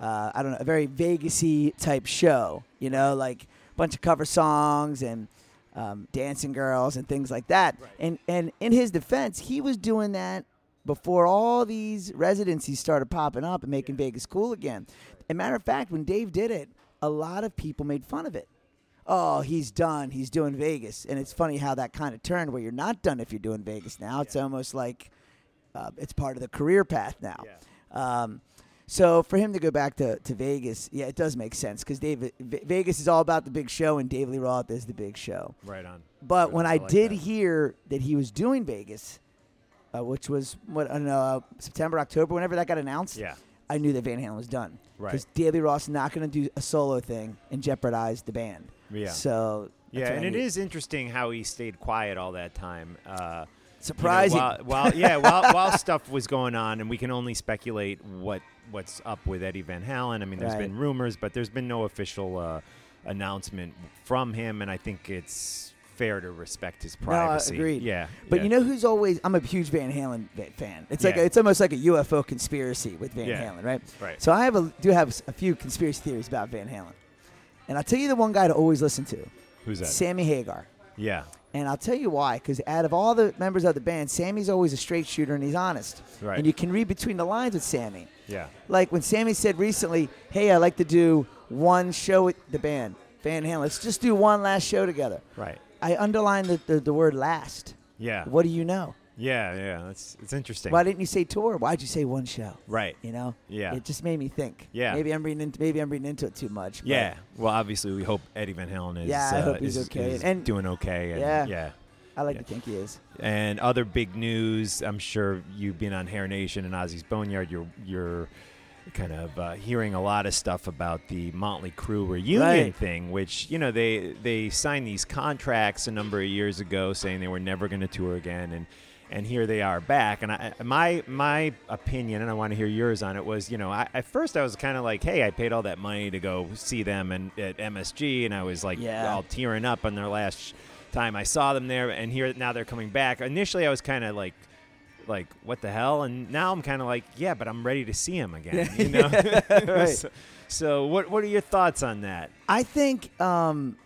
uh, I don't know, a very Vegasy type show. You know, like a bunch of cover songs and um, dancing girls and things like that. And and in his defense, he was doing that before all these residencies started popping up and making Vegas cool again. As a matter of fact, when Dave did it, a lot of people made fun of it. Oh, he's done. He's doing Vegas. And it's funny how that kind of turned where you're not done if you're doing Vegas now. It's almost like uh, it's part of the career path now. Um, so for him to go back to, to Vegas, yeah, it does make sense because David V- Vegas is all about the big show, and Dave Lee Roth is the big show. Right on. But Right when on. I, like did that. hear that he was doing Vegas, uh, which was what I don't know uh, September, October, whenever that got announced, Yeah. I knew that Van Halen was done. Right. Because Lee Roth's not going to do a solo thing and jeopardize the band. Yeah. So Yeah, and it is interesting how he stayed quiet all that time. Uh, you know, surprising. while, while yeah, while, while stuff was going on, and we can only speculate what what's up with Eddie Van Halen. I mean, there's Right. been rumors, but there's been no official uh, announcement from him, and I think it's fair to respect his No, privacy. agreed. Yeah, But yeah. you know who's always? I'm a huge Van Halen fan. It's like Yeah. a, it's almost like a UFO conspiracy with Van Yeah. Halen, right? Right. So I have a do have a few conspiracy theories about Van Halen, and I'll tell you the one guy to always listen to, who's that? Sammy Hagar. yeah, And I'll tell you why, because out of all the members of the band, Sammy's always a straight shooter and he's honest. Right. And you can read between the lines with Sammy. yeah, Like when Sammy said recently, "Hey, I like to do one show with the band, Van Halen. Let's just do one last show together." right. I underlined the, the, the word "last." Yeah, What do you know? Yeah, yeah. That's it's interesting. Why didn't you say tour? Why'd you say one show? Right. You know? Yeah. It just made me think. Yeah. Maybe I'm reading into maybe I'm reading into it too much. but Yeah. Well, obviously, we hope Eddie Van Halen is. Yeah, I uh, hope he's is- okay. is And- doing okay. And, Yeah. Yeah. I like Yeah. to think he is. And other big news. I'm sure you've been on Hair Nation and Ozzy's Boneyard. You're you're kind of uh, hearing a lot of stuff about the Motley Crue reunion Right. thing, which you know they they signed these contracts a number of years ago, saying they were never going to tour again, and and here they are back. And I, my my opinion, and I want to hear yours on it, was you know I, at first I was kind of like, hey, I paid all that money to go see them and at MSG, and I was like Yeah. all tearing up on their last sh- time I saw them there, and here now they're coming back. Initially, I was kind of like. Like what the hell? And now I'm kind of like, yeah, but I'm ready to see him again. You know. Right. so, so what what are your thoughts on that? I think um,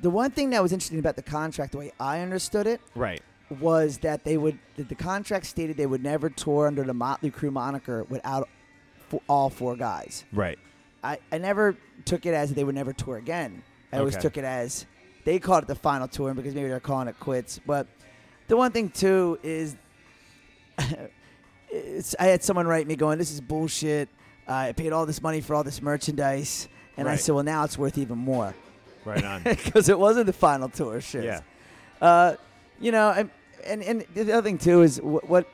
the one thing that was interesting about the contract, the way I understood it, Right. Was that they would that the contract stated they would never tour under the Motley Crue moniker without all four guys. Right. I, I never took it as they would never tour again. I always took it as they called it the final tour because maybe they're calling it quits. But the one thing too is, it's, I had someone write me going, "This is bullshit. Uh, I paid all this money for all this merchandise," and I said, "Well, now it's worth even more Right on. because it wasn't the final tour." Shit. yeah. Uh, you know, and, and and the other thing too is what, what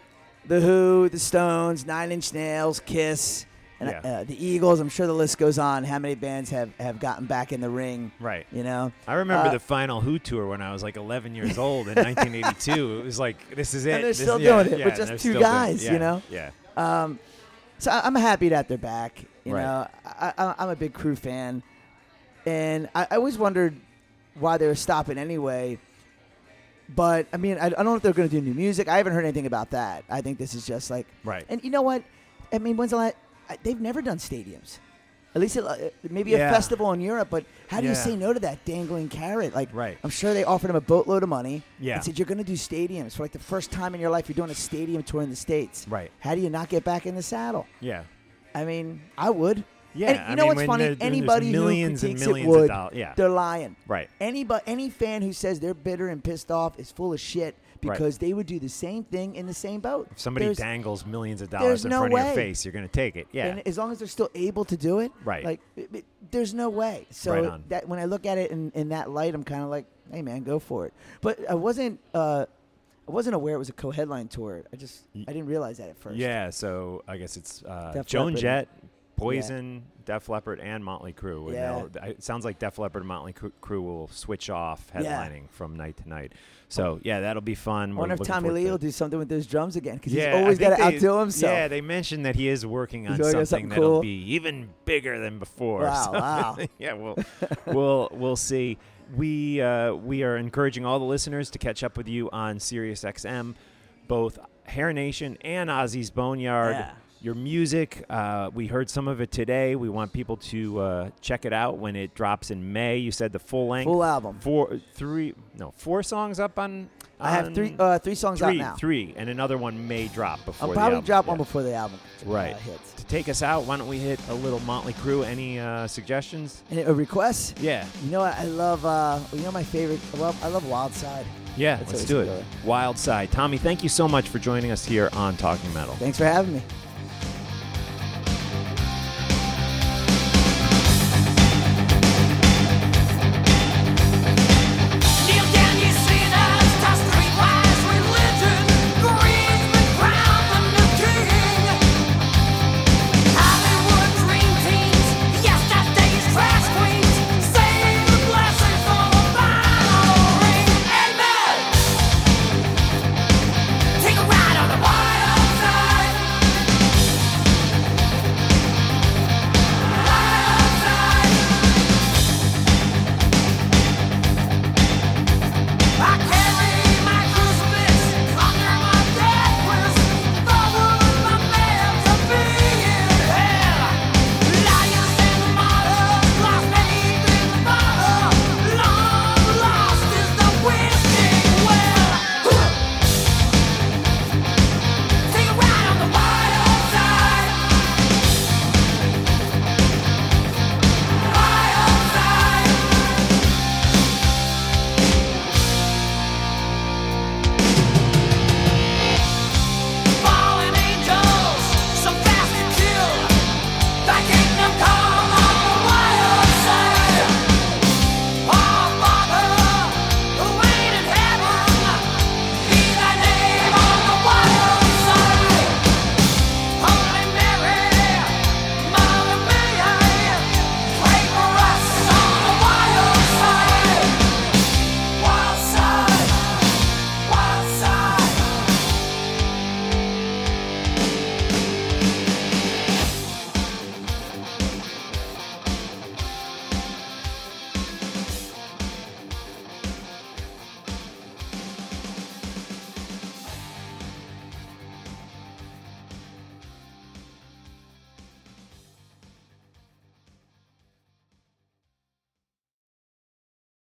the Who, the Stones, Nine Inch Nails, Kiss, and Yeah. uh, the Eagles. I'm sure the list goes on. How many bands have have gotten back in the ring? Right. You know, I remember Uh, the final Who tour when I was like 11 years old in 1982. It was like this is it. And they're This- still yeah, doing it yeah, with just two still doing it. guys, you know? Yeah. um, so I'm happy that they're back. You Right. know, I, I, I'm a big Crue fan, and I, I always wondered why they were stopping anyway. But I mean, I, I don't know if they're going to do new music. I haven't heard anything about that. I think this is just like Right. And you know what? I mean, when's the last? I- They've never done stadiums. At least it, uh, maybe Yeah. a festival in Europe. But how do you Yeah. say no to that dangling carrot? Like, Right. I'm sure they offered him a boatload of money. Yeah. And said you're going to do stadiums for like the first time in your life. You're doing a stadium tour in the states. Right. How do you not get back in the saddle? Yeah. I mean, I would. Yeah. And you I know mean, what's funny? Anybody millions who and critiques millions it of would. dollars. Yeah. They're lying. Right. Anybody, any fan who says they're bitter and pissed off is full of shit Right. because they would do the same thing in the same boat. If somebody There's- dangles millions of dollars in no front of your face, you're going to take it. Yeah. And as long as they're still able to do it, Right. Like, it- it- there's no way. So Right that when I look at it in, in that light, I'm kind of like, hey man, go for it. But I wasn't, uh, I wasn't aware it was a co-headline tour. I just, I didn't realize that at first. Yeah, so I guess it's uh, Joan. Jett, Poison, Def Leppard, and Motley Crue. Yeah. It sounds like Def Leppard and Motley Cru- Crue will switch off Yeah. headlining from night to night. So yeah, that'll be fun. I We're wonder if Tommy Lee to will do something with those drums again because Yeah, he's always got to outdo himself. Yeah, they mentioned that he is working on something, something that'll cool. be even bigger than before. Wow, So, wow. yeah, we'll we'll we'll see. We uh, we are encouraging all the listeners to catch up with you on SiriusXM, both Hair Nation and Ozzy's Boneyard. Your music, uh, we heard some of it today. We want people to uh, check it out when it drops in May. You said the full length, Full album. four, three, no, four songs up on. I have three, uh, three songs three, out now. three, and another one may drop before. I'll probably drop one before the album uh, Right. hits. To take us out, why don't we hit a little Motley Crue? Any uh, suggestions? And a request? Yeah, You know what? I love. Uh, you know my favorite. I love. I love Wild Side. yeah. That's let's do it. Wild Side. Tommy, thank you so much for joining us here on Talking Metal. Thanks for having me.